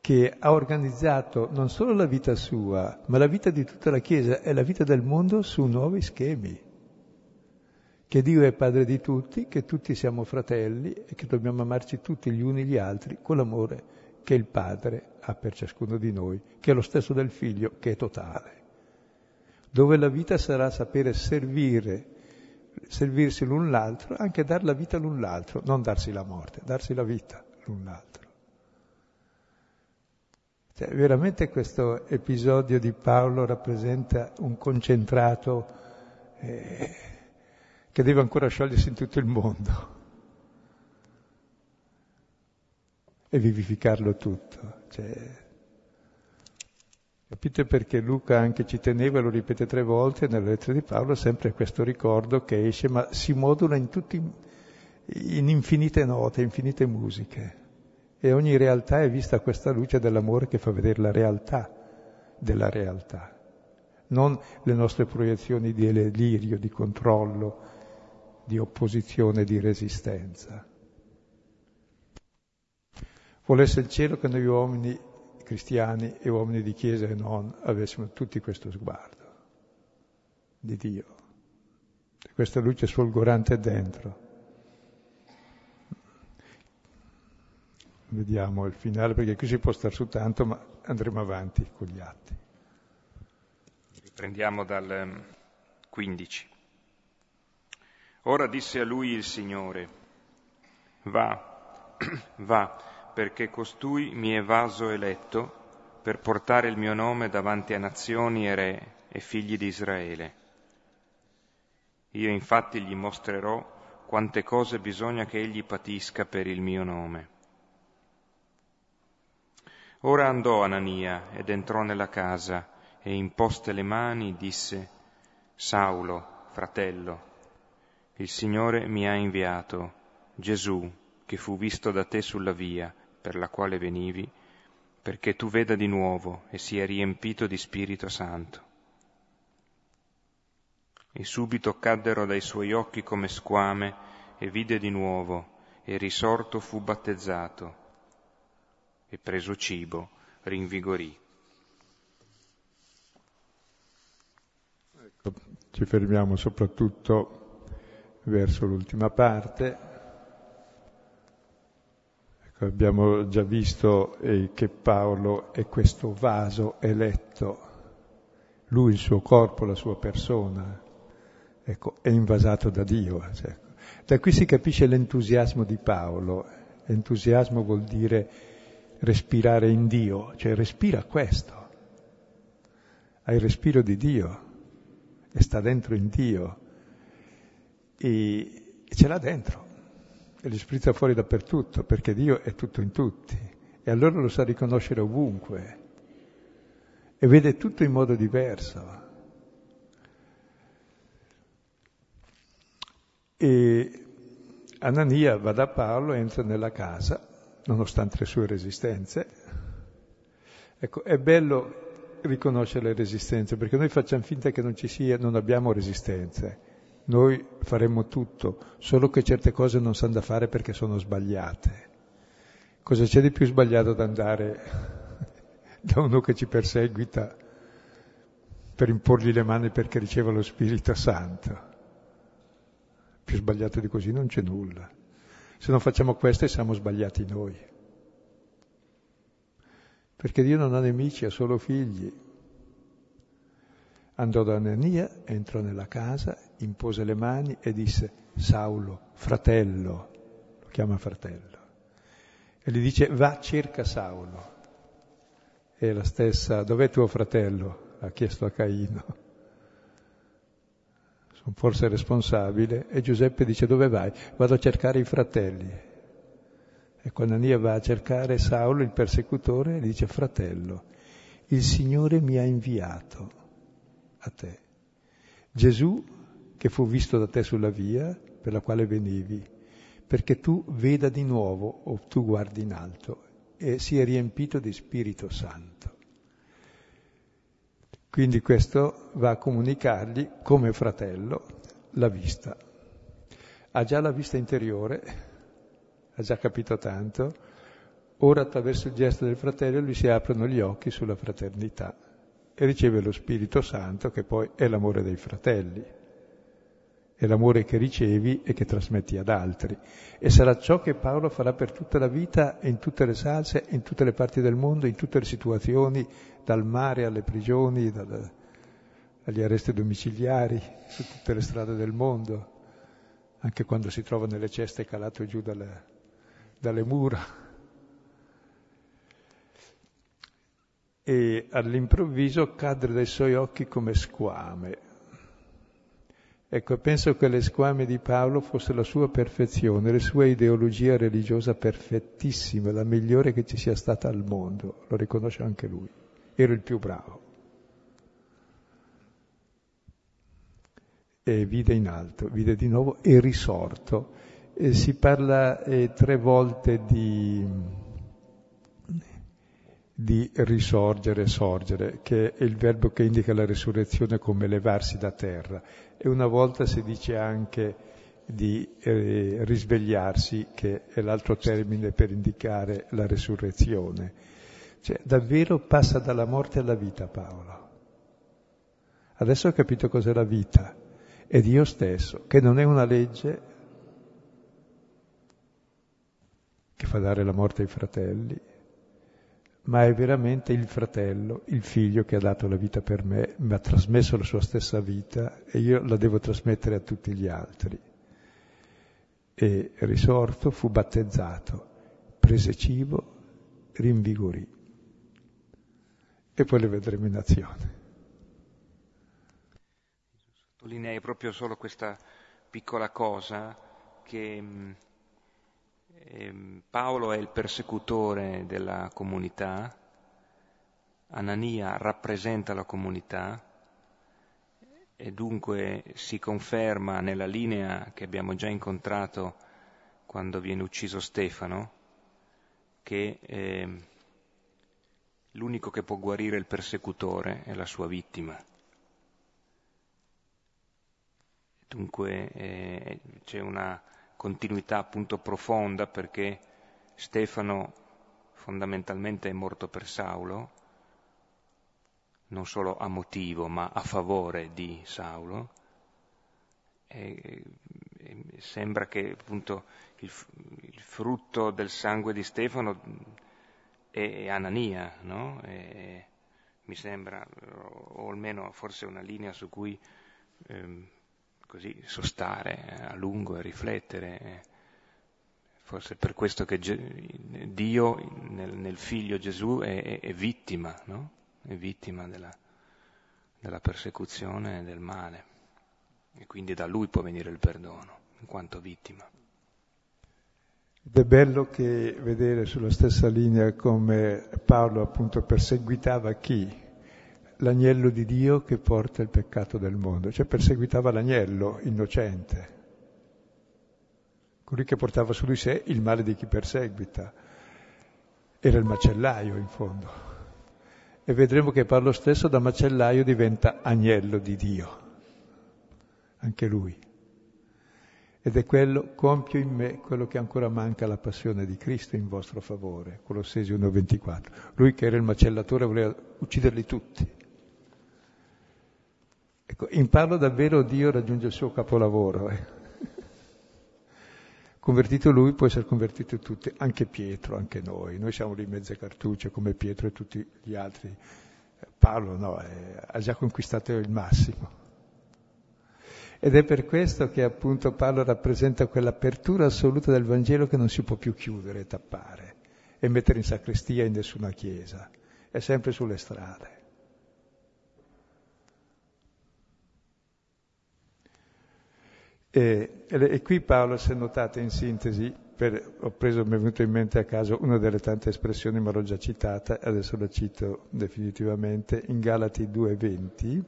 che ha organizzato non solo la vita sua, ma la vita di tutta la Chiesa e la vita del mondo su nuovi schemi che Dio è padre di tutti, che tutti siamo fratelli e che dobbiamo amarci tutti gli uni gli altri con l'amore che il Padre ha per ciascuno di noi, che è lo stesso del Figlio, che è totale. Dove la vita sarà sapere servire, servirsi l'un l'altro, anche dar la vita l'un l'altro, non darsi la morte, darsi la vita l'un l'altro. Cioè, veramente questo episodio di Paolo rappresenta un concentrato eh, che deve ancora sciogliersi in tutto il mondo [LAUGHS] e vivificarlo tutto. Cioè, capite perché Luca anche ci teneva, lo ripete tre volte nella lettera di Paolo, sempre questo ricordo che esce, ma si modula in, tutti, in infinite note, infinite musiche. E ogni realtà è vista a questa luce dell'amore che fa vedere la realtà della realtà, non le nostre proiezioni di delirio, di controllo, di opposizione e di resistenza. Volesse il cielo che noi uomini cristiani e uomini di chiesa e non avessimo tutti questo sguardo di Dio, questa luce sfolgorante dentro. Vediamo il finale perché qui si può stare su tanto, ma andremo avanti con gli atti. Riprendiamo dal 15. Ora disse a lui il Signore, va, [CLEARS THROAT] va, perché costui mi è vaso eletto per portare il mio nome davanti a nazioni e re e figli di Israele. Io infatti gli mostrerò quante cose bisogna che egli patisca per il mio nome. Ora andò Anania ed entrò nella casa e imposte le mani disse, Saulo, fratello, il Signore mi ha inviato, Gesù, che fu visto da te sulla via per la quale venivi, perché tu veda di nuovo e sia riempito di Spirito Santo. E subito caddero dai suoi occhi come squame e vide di nuovo e risorto fu battezzato e preso cibo rinvigorì. Ecco, ci fermiamo soprattutto verso l'ultima parte. Ecco, abbiamo già visto eh, che Paolo è questo vaso eletto, lui, il suo corpo, la sua persona, ecco, è invasato da Dio. Cioè, da qui si capisce l'entusiasmo di Paolo. Entusiasmo vuol dire respirare in Dio, cioè respira questo. Hai il respiro di Dio e sta dentro in Dio e, ce l'ha dentro e gli sprizza fuori dappertutto perché Dio è tutto in tutti e allora lo sa riconoscere ovunque e vede tutto in modo diverso. E Anania va da Paolo, entra nella casa, nonostante le sue resistenze. Ecco, è bello riconoscere le resistenze, perché noi facciamo finta che non ci sia, non abbiamo resistenze. Noi faremmo tutto, solo che certe cose non sanno da fare perché sono sbagliate. Cosa c'è di più sbagliato da andare [LAUGHS] da uno che ci perseguita per imporgli le mani perché riceva lo Spirito Santo? Più sbagliato di così non c'è nulla. Se non facciamo questo siamo sbagliati noi. Perché Dio non ha nemici, ha solo figli. Andò da Anania, entrò nella casa, impose le mani e disse, Saulo, fratello, lo chiama fratello. E gli dice, va, cerca Saulo. E la stessa, dov'è tuo fratello? Ha chiesto a Caino. Sono forse responsabile. E Giuseppe dice, dove vai? Vado a cercare i fratelli. E quando Anania va a cercare Saulo, il persecutore, gli dice, fratello, il Signore mi ha inviato a te. Gesù che fu visto da te sulla via per la quale venivi, perché tu veda di nuovo o tu guardi in alto e sia riempito di Spirito Santo. Quindi questo va a comunicargli come fratello la vista. Ha già la vista interiore, ha già capito tanto, ora attraverso il gesto del fratello gli si aprono gli occhi sulla fraternità e riceve lo Spirito Santo che poi è l'amore dei fratelli, è l'amore che ricevi e che trasmetti ad altri. E sarà ciò che Paolo farà per tutta la vita, in tutte le salse, in tutte le parti del mondo, in tutte le situazioni, dal mare alle prigioni, dal, agli arresti domiciliari, su tutte le strade del mondo, anche quando si trova nelle ceste calato giù dalle, dalle mura. E all'improvviso cadre dai suoi occhi come squame. Ecco, penso che le squame di Paolo fosse la sua perfezione, la sua ideologia religiosa perfettissima, la migliore che ci sia stata al mondo, lo riconosce anche lui. Ero il più bravo. E vide in alto, vide di nuovo e risorto. E si parla eh, tre volte di di risorgere, sorgere, che è il verbo che indica la risurrezione come levarsi da terra. E una volta si dice anche di eh, risvegliarsi, che è l'altro termine per indicare la risurrezione. Cioè, davvero passa dalla morte alla vita Paolo. Adesso ho capito cos'è la vita. È Dio stesso, che non è una legge che fa dare la morte ai fratelli, ma è veramente il fratello, il figlio che ha dato la vita per me, mi ha trasmesso la sua stessa vita e io la devo trasmettere a tutti gli altri. E risorto fu battezzato, prese cibo, rinvigorì. E poi le vedremo in azione. Sottolinei proprio solo questa piccola cosa che Paolo è il persecutore della comunità, Anania rappresenta la comunità e dunque si conferma nella linea che abbiamo già incontrato quando viene ucciso Stefano, che eh, l'unico che può guarire il persecutore è la sua vittima. Dunque eh, c'è una continuità appunto profonda perché Stefano fondamentalmente è morto per Saulo, non solo a motivo ma a favore di Saulo. E, e sembra che appunto il, il, frutto del sangue di Stefano è, è Anania, no? E, mi sembra, o almeno forse una linea su cui ehm, così sostare eh, a lungo e riflettere. Forse è per questo che Dio nel, nel figlio Gesù è, è, è vittima, no? È vittima della, della persecuzione e del male. E quindi da lui può venire il perdono, in quanto vittima. È bello che vedere sulla stessa linea come Paolo appunto perseguitava chi? L'agnello di Dio che porta il peccato del mondo, cioè perseguitava l'agnello innocente, colui che portava su di sé il male di chi perseguita. Era il macellaio in fondo. E vedremo che Paolo stesso da macellaio diventa agnello di Dio, anche lui ed è quello, compio in me quello che ancora manca alla passione di Cristo in vostro favore, Colossesi 1.24. Lui che era il macellatore voleva ucciderli tutti. Ecco, in parlo davvero Dio raggiunge il suo capolavoro. Eh. [LAUGHS] Convertito lui può essere convertito tutti, anche Pietro, anche noi. Noi siamo lì in mezze cartucce come Pietro e tutti gli altri. Paolo no, eh, ha già conquistato il massimo. Ed è per questo che appunto Paolo rappresenta quell'apertura assoluta del Vangelo che non si può più chiudere, tappare e mettere in sacrestia in nessuna chiesa, è sempre sulle strade. E, e qui Paolo, se notate in sintesi, per, ho preso, mi è venuto in mente a caso una delle tante espressioni, ma l'ho già citata, adesso la cito definitivamente, in Galati 2.20,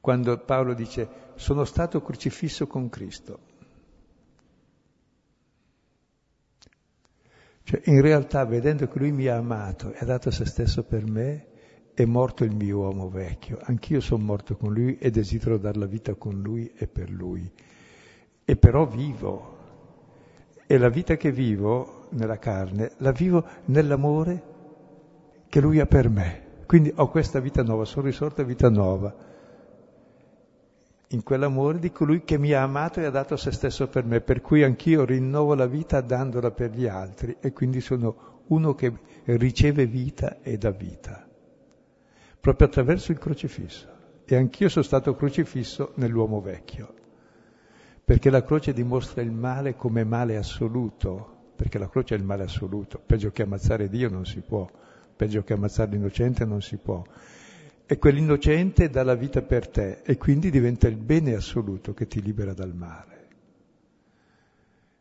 quando Paolo dice sono stato crocifisso con Cristo. Cioè, in realtà, vedendo che Lui mi ha amato e ha dato se stesso per me, è morto il mio uomo vecchio. Anch'io sono morto con Lui e desidero dare la vita con Lui e per Lui. E però vivo. E la vita che vivo nella carne, la vivo nell'amore che Lui ha per me. Quindi ho questa vita nuova, sono risorta vita nuova in quell'amore di colui che mi ha amato e ha dato se stesso per me, per cui anch'io rinnovo la vita dandola per gli altri e quindi sono uno che riceve vita e dà vita, proprio attraverso il crocifisso. E anch'io sono stato crocifisso nell'uomo vecchio, perché la croce dimostra il male come male assoluto, perché la croce è il male assoluto, peggio che ammazzare Dio non si può, peggio che ammazzare l'innocente non si può e quell'innocente dà la vita per te e quindi diventa il bene assoluto che ti libera dal male.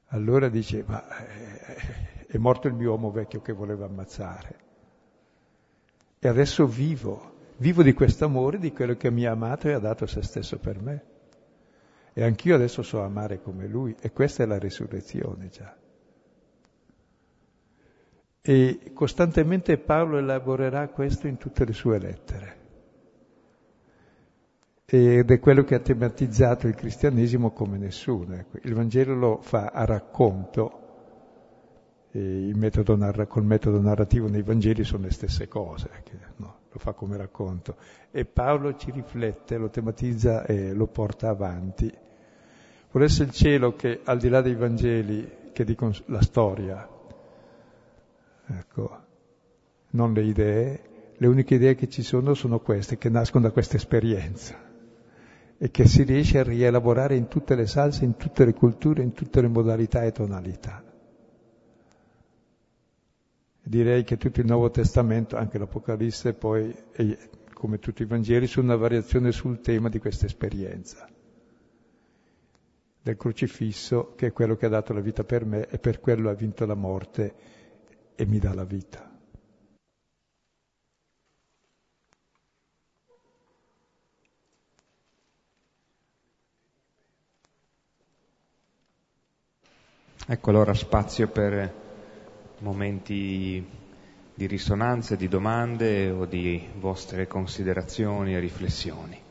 Allora dice, ma eh, è morto il mio uomo vecchio che voleva ammazzare. E adesso vivo, vivo di questo amore, di quello che mi ha amato e ha dato se stesso per me. E anch'io adesso so amare come lui, e questa è la risurrezione già. E costantemente Paolo elaborerà questo in tutte le sue lettere ed è quello che ha tematizzato il cristianesimo come nessuno. Ecco. Il Vangelo lo fa a racconto, metodo narra- col metodo narrativo nei Vangeli sono le stesse cose, no, lo fa come racconto. E Paolo ci riflette, lo tematizza e lo porta avanti. Volesse il cielo che al di là dei Vangeli, che dicono la storia, ecco, non le idee, le uniche idee che ci sono sono queste, che nascono da questa esperienza e che si riesce a rielaborare in tutte le salse, in tutte le culture, in tutte le modalità e tonalità. Direi che tutto il Nuovo Testamento, anche l'Apocalisse, poi, come tutti i Vangeli, sono una variazione sul tema di questa esperienza del crocifisso, che è quello che ha dato la vita per me e per quello ha vinto la morte e mi dà la vita. Ecco allora spazio per momenti di risonanza, di domande o di vostre considerazioni e riflessioni.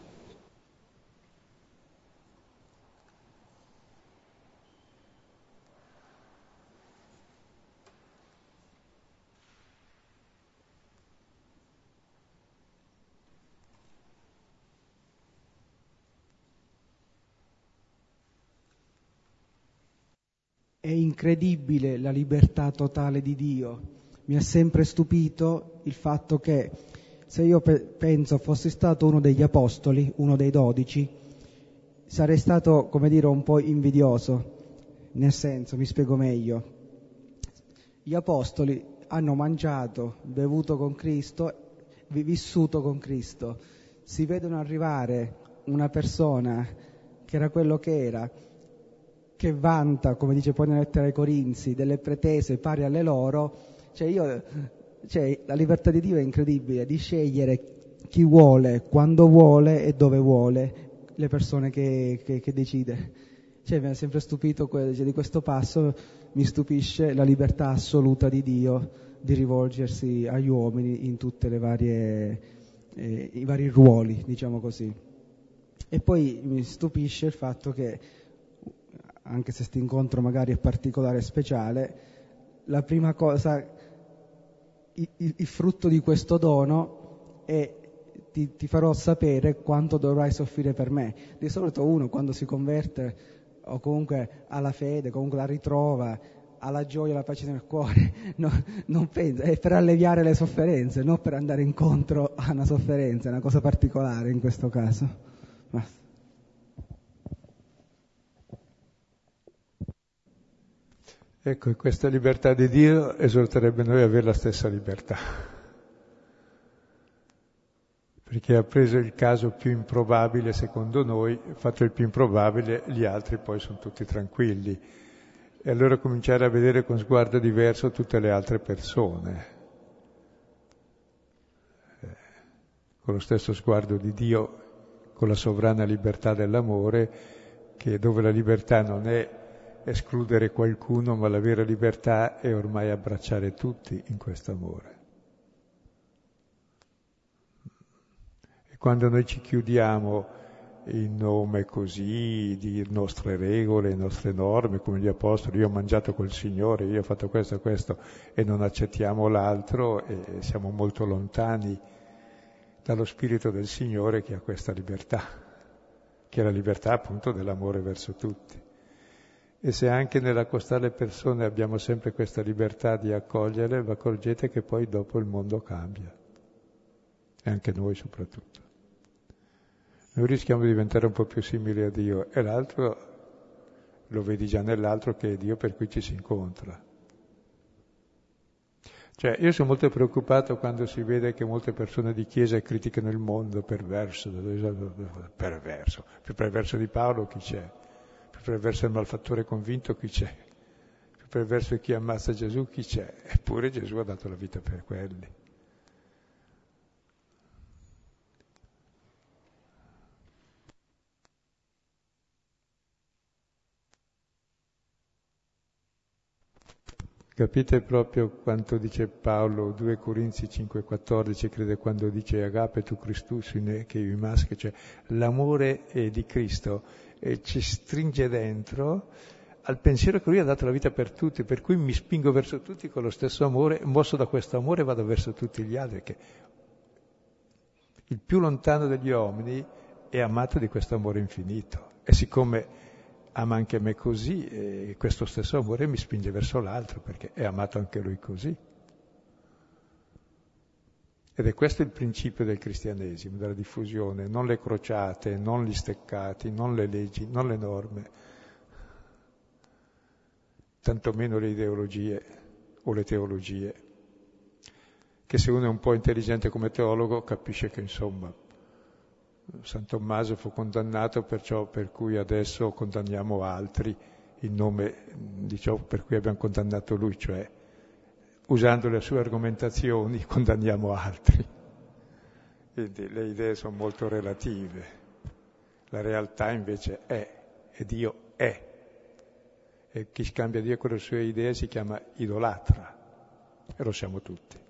È incredibile la libertà totale di Dio. Mi ha sempre stupito il fatto che se io pe- penso fossi stato uno degli apostoli, uno dei dodici, sarei stato, come dire, un po' invidioso. Nel senso, mi spiego meglio. Gli apostoli hanno mangiato, bevuto con Cristo, vissuto con Cristo. Si vedono arrivare una persona che era quello che era, che vanta, come dice poi nella lettera ai Corinzi, delle pretese pari alle loro, cioè io, cioè la libertà di Dio è incredibile, di scegliere chi vuole, quando vuole e dove vuole, le persone che, che, che decide. Cioè, mi ha sempre stupito cioè, di questo passo, mi stupisce la libertà assoluta di Dio di rivolgersi agli uomini in tutti eh, i vari ruoli, diciamo così. E poi mi stupisce il fatto che, anche se questo incontro magari è particolare e speciale, la prima cosa, il, il frutto di questo dono è ti, ti, farò sapere quanto dovrai soffrire per me. Di solito uno quando si converte o comunque ha la fede, comunque la ritrova, ha la gioia, la pace nel cuore, [LAUGHS] no, non pensa, è per alleviare le sofferenze, non per andare incontro a una sofferenza, è una cosa particolare in questo caso. Basta. Ecco, questa libertà di Dio esorterebbe noi a avere la stessa libertà, perché ha preso il caso più improbabile secondo noi, fatto il più improbabile, gli altri poi sono tutti tranquilli. E allora cominciare a vedere con sguardo diverso tutte le altre persone, eh, con lo stesso sguardo di Dio, con la sovrana libertà dell'amore, che dove la libertà non è escludere qualcuno, ma la vera libertà è ormai abbracciare tutti in questo amore. E quando noi ci chiudiamo in nome così di nostre regole, nostre norme, come gli apostoli, io ho mangiato col Signore, io ho fatto questo e questo, e non accettiamo l'altro, e siamo molto lontani dallo Spirito del Signore che ha questa libertà, che è la libertà appunto dell'amore verso tutti. E se anche nell'accostare le persone abbiamo sempre questa libertà di accogliere, vi accorgete che poi dopo il mondo cambia. E anche noi soprattutto. Noi rischiamo di diventare un po' più simili a Dio e l'altro lo vedi già nell'altro che è Dio per cui ci si incontra. Cioè, io sono molto preoccupato quando si vede che molte persone di Chiesa criticano il mondo perverso, perverso, più perverso di Paolo chi c'è? Perverso il malfattore convinto chi c'è, più perverso chi ammazza Gesù chi c'è, eppure Gesù ha dato la vita per quelli. Capite proprio quanto dice Paolo, 2 Corinzi 5,14, crede quando dice agape tu Christus in che i maschi, cioè l'amore di Cristo e ci stringe dentro al pensiero che lui ha dato la vita per tutti, per cui mi spingo verso tutti con lo stesso amore, mosso da questo amore vado verso tutti gli altri, che il più lontano degli uomini è amato di questo amore infinito. E siccome ama anche me così, e questo stesso amore mi spinge verso l'altro, perché è amato anche lui così. Ed è questo il principio del cristianesimo, della diffusione, non le crociate, non gli steccati, non le leggi, non le norme, tantomeno le ideologie o le teologie, che se uno è un po' intelligente come teologo capisce che insomma San Tommaso fu condannato per ciò per cui adesso condanniamo altri in nome di ciò per cui abbiamo condannato lui, cioè usando le sue argomentazioni, [LAUGHS] condanniamo altri. Quindi le idee sono molto relative. La realtà invece è, e Dio è. E chi scambia Dio con le sue idee si chiama idolatra, e lo siamo tutti.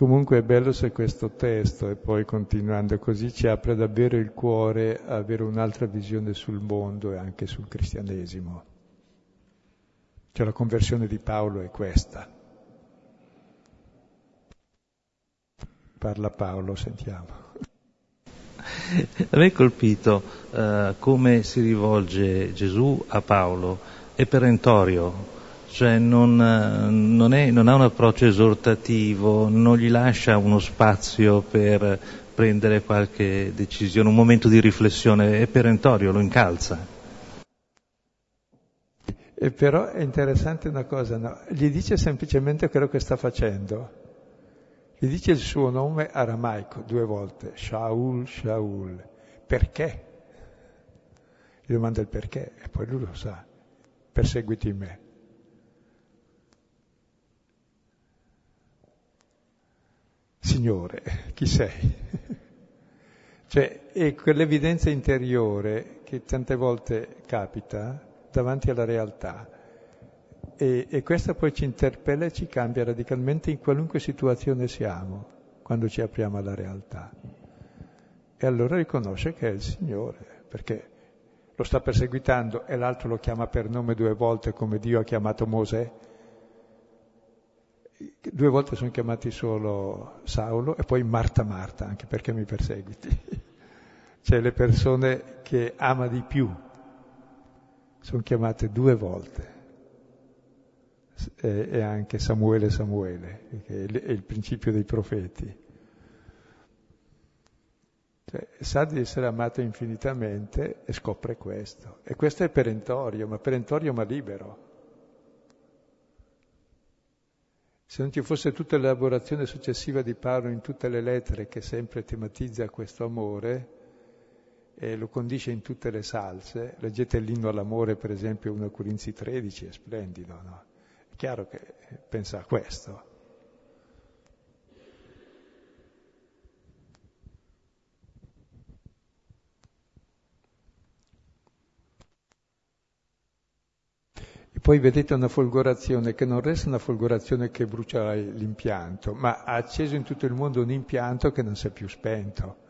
Comunque è bello se questo testo, e poi continuando così, ci apre davvero il cuore a avere un'altra visione sul mondo e anche sul cristianesimo. Cioè la conversione di Paolo è questa. Parla Paolo, sentiamo. A me è colpito uh, come si rivolge Gesù a Paolo, è perentorio, cioè non, non, è, non, ha un approccio esortativo, non gli lascia uno spazio per prendere qualche decisione, un momento di riflessione, è perentorio, lo incalza. E però è interessante una cosa, no? gli dice semplicemente quello che sta facendo. Gli dice il suo nome aramaico due volte, Shaul, Shaul. Perché? Gli domanda il perché e poi lui lo sa, perseguiti me. Signore, chi sei? cioè, è quell'evidenza interiore che tante volte capita davanti alla realtà. E, e questa poi ci interpella e ci cambia radicalmente in qualunque situazione siamo, quando ci apriamo alla realtà. E allora riconosce che è il Signore, perché lo sta perseguitando e l'altro lo chiama per nome due volte come Dio ha chiamato Mosè. Due volte sono chiamati solo Saulo e poi Marta Marta, anche perché mi perseguiti. [LAUGHS] Cioè le persone che ama di più, sono chiamate due volte, e anche Samuele Samuele, che è il principio dei profeti. Cioè, sa di essere amato infinitamente e scopre questo. E questo è perentorio, ma perentorio ma libero. Se non ci fosse tutta l'elaborazione successiva di Paolo in tutte le lettere che sempre tematizza questo amore, e lo condisce in tutte le salse. Leggete l'inno all'amore, per esempio, 1 Corinzi 13, è splendido, no? È chiaro che pensa a questo. Poi vedete una folgorazione che non resta una folgorazione che brucia l'impianto, ma ha acceso in tutto il mondo un impianto che non si è più spento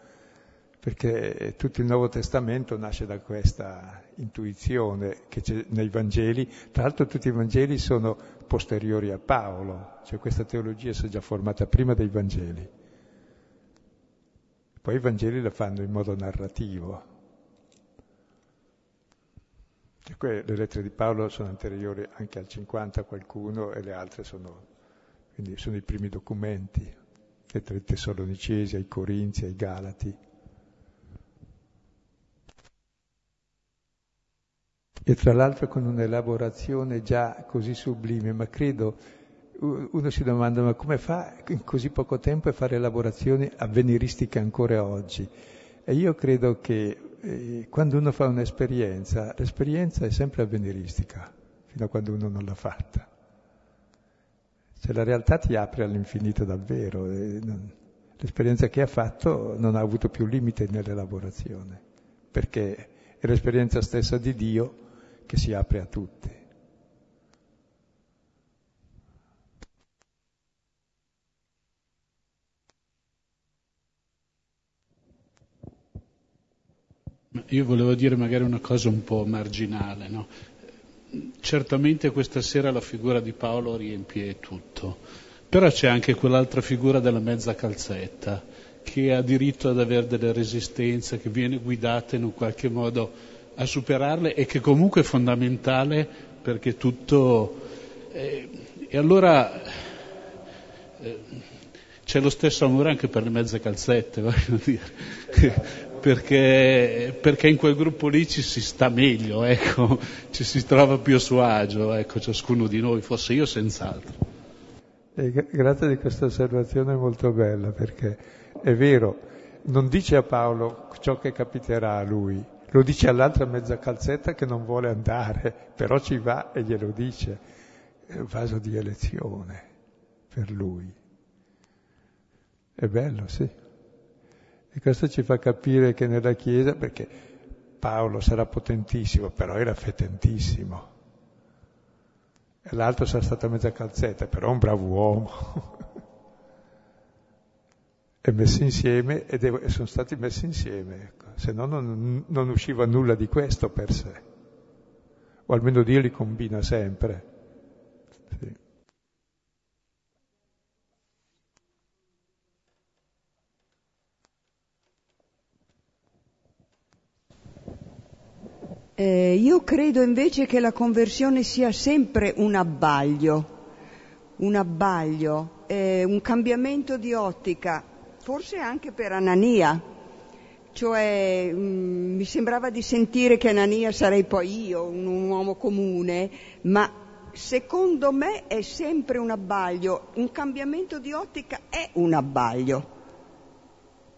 perché tutto il Nuovo Testamento nasce da questa intuizione che c'è nei Vangeli, tra l'altro tutti i Vangeli sono posteriori a Paolo, cioè questa teologia si è già formata prima dei Vangeli. Poi i Vangeli la fanno in modo narrativo. Cioè, le lettere di Paolo sono anteriori anche al 50 qualcuno e le altre sono, quindi sono i primi documenti, lettere ai Tessalonicesi, ai Corinzi, ai Galati. e tra l'altro con un'elaborazione già così sublime, ma credo uno si domanda ma come fa in così poco tempo a fare elaborazioni avveniristiche ancora oggi? E io credo che quando uno fa un'esperienza, l'esperienza è sempre avveniristica, fino a quando uno non l'ha fatta. Cioè la realtà ti apre all'infinito davvero, non, l'esperienza che ha fatto non ha avuto più limite nell'elaborazione, perché è l'esperienza stessa di Dio che si apre a tutti. Io volevo dire magari una cosa un po' marginale, no? Certamente questa sera la figura di Paolo riempie tutto, però c'è anche quell'altra figura della mezza calzetta che ha diritto ad avere delle resistenze, che viene guidata in un qualche modo a superarle e che comunque è fondamentale perché tutto... Eh, e allora eh, c'è lo stesso amore anche per le mezze calzette, [LAUGHS] voglio dire. Perché, perché, in quel gruppo lì ci si sta meglio, [LAUGHS] ecco, ci si trova più a suo agio, ecco, ciascuno di noi, fosse io senz'altro. E grazie di questa osservazione molto bella, perché è vero, non dice a Paolo ciò che capiterà a lui, lo dice all'altra mezza calzetta che non vuole andare, [LAUGHS] però ci va e glielo dice. È un vaso di elezione per lui. È bello, sì. E questo ci fa capire che nella Chiesa, perché Paolo sarà potentissimo, però era fetentissimo. E l'altro sarà stato mezza calzetta, però un bravo uomo. [LAUGHS] e messi insieme ed è, sono stati messi insieme, ecco. se no non, non, usciva nulla di questo per sé, o almeno Dio li combina sempre. Eh, io credo invece che la conversione sia sempre un abbaglio, un abbaglio, eh, un cambiamento di ottica forse anche per Anania, cioè mh, mm, mi sembrava di sentire che Anania sarei poi io, un, un uomo comune, ma secondo me è sempre un abbaglio, un cambiamento di ottica è un abbaglio.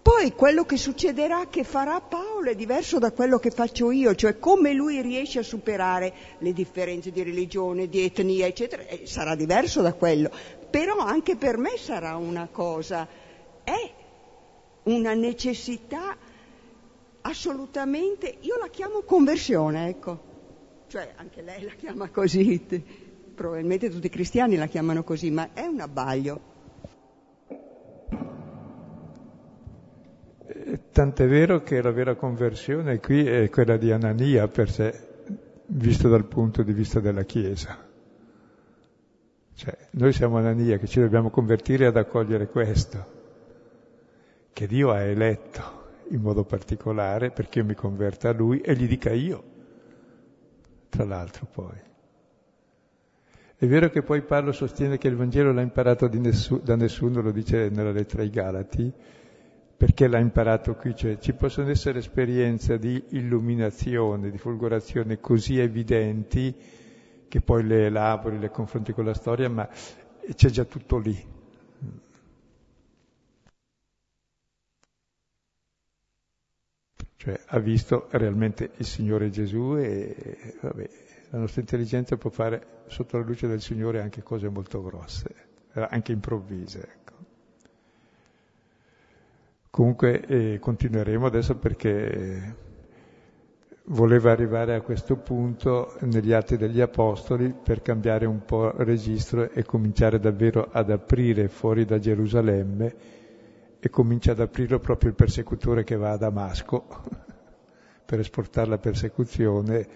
Poi quello che succederà, che farà Paolo, è diverso da quello che faccio io, cioè come lui riesce a superare le differenze di religione, di etnia, eccetera, eh, sarà diverso da quello. Però anche per me sarà una cosa, è una necessità assolutamente, io la chiamo conversione, ecco. Cioè anche lei la chiama così, probabilmente tutti i cristiani la chiamano così, ma è un abbaglio. Tant'è vero che la vera conversione qui è quella di Anania per sé, visto dal punto di vista della Chiesa. Cioè, noi siamo Anania che ci dobbiamo convertire ad accogliere questo, che Dio ha eletto in modo particolare perché io mi converta a Lui e gli dica io, tra l'altro poi. È vero che poi Paolo sostiene che il Vangelo l'ha imparato nessu- da nessuno, lo dice nella lettera ai Galati, perché l'ha imparato qui, cioè ci possono essere esperienze di illuminazione, di folgorazione così evidenti che poi le elabori, le confronti con la storia, ma c'è già tutto lì. Cioè ha visto realmente il Signore Gesù e vabbè, la nostra intelligenza può fare sotto la luce del Signore anche cose molto grosse, anche improvvise. Comunque eh, continueremo adesso perché voleva arrivare a questo punto negli Atti degli Apostoli per cambiare un po' registro e cominciare davvero ad aprire fuori da Gerusalemme e comincia ad aprirlo proprio il persecutore che va a Damasco [LAUGHS] per esportare la persecuzione,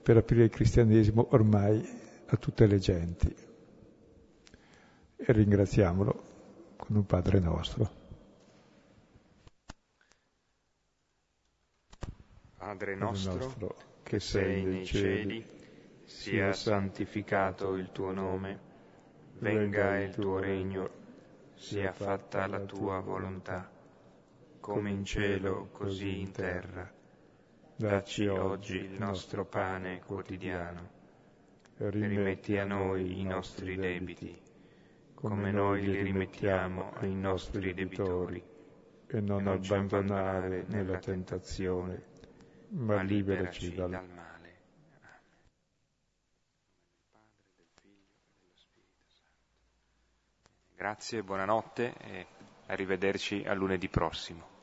per aprire il cristianesimo ormai a tutte le genti. E ringraziamolo con un Padre nostro. Padre nostro, che sei nei cieli, sia santificato il tuo nome, venga il tuo regno, sia fatta la tua volontà, come in cielo così in terra. Dacci oggi il nostro pane quotidiano. rimetti a noi i nostri debiti, come noi li rimettiamo ai nostri debitori, e non abbandonare nella tentazione ma liberaci dal male. Grazie, buonanotte e arrivederci a lunedì prossimo.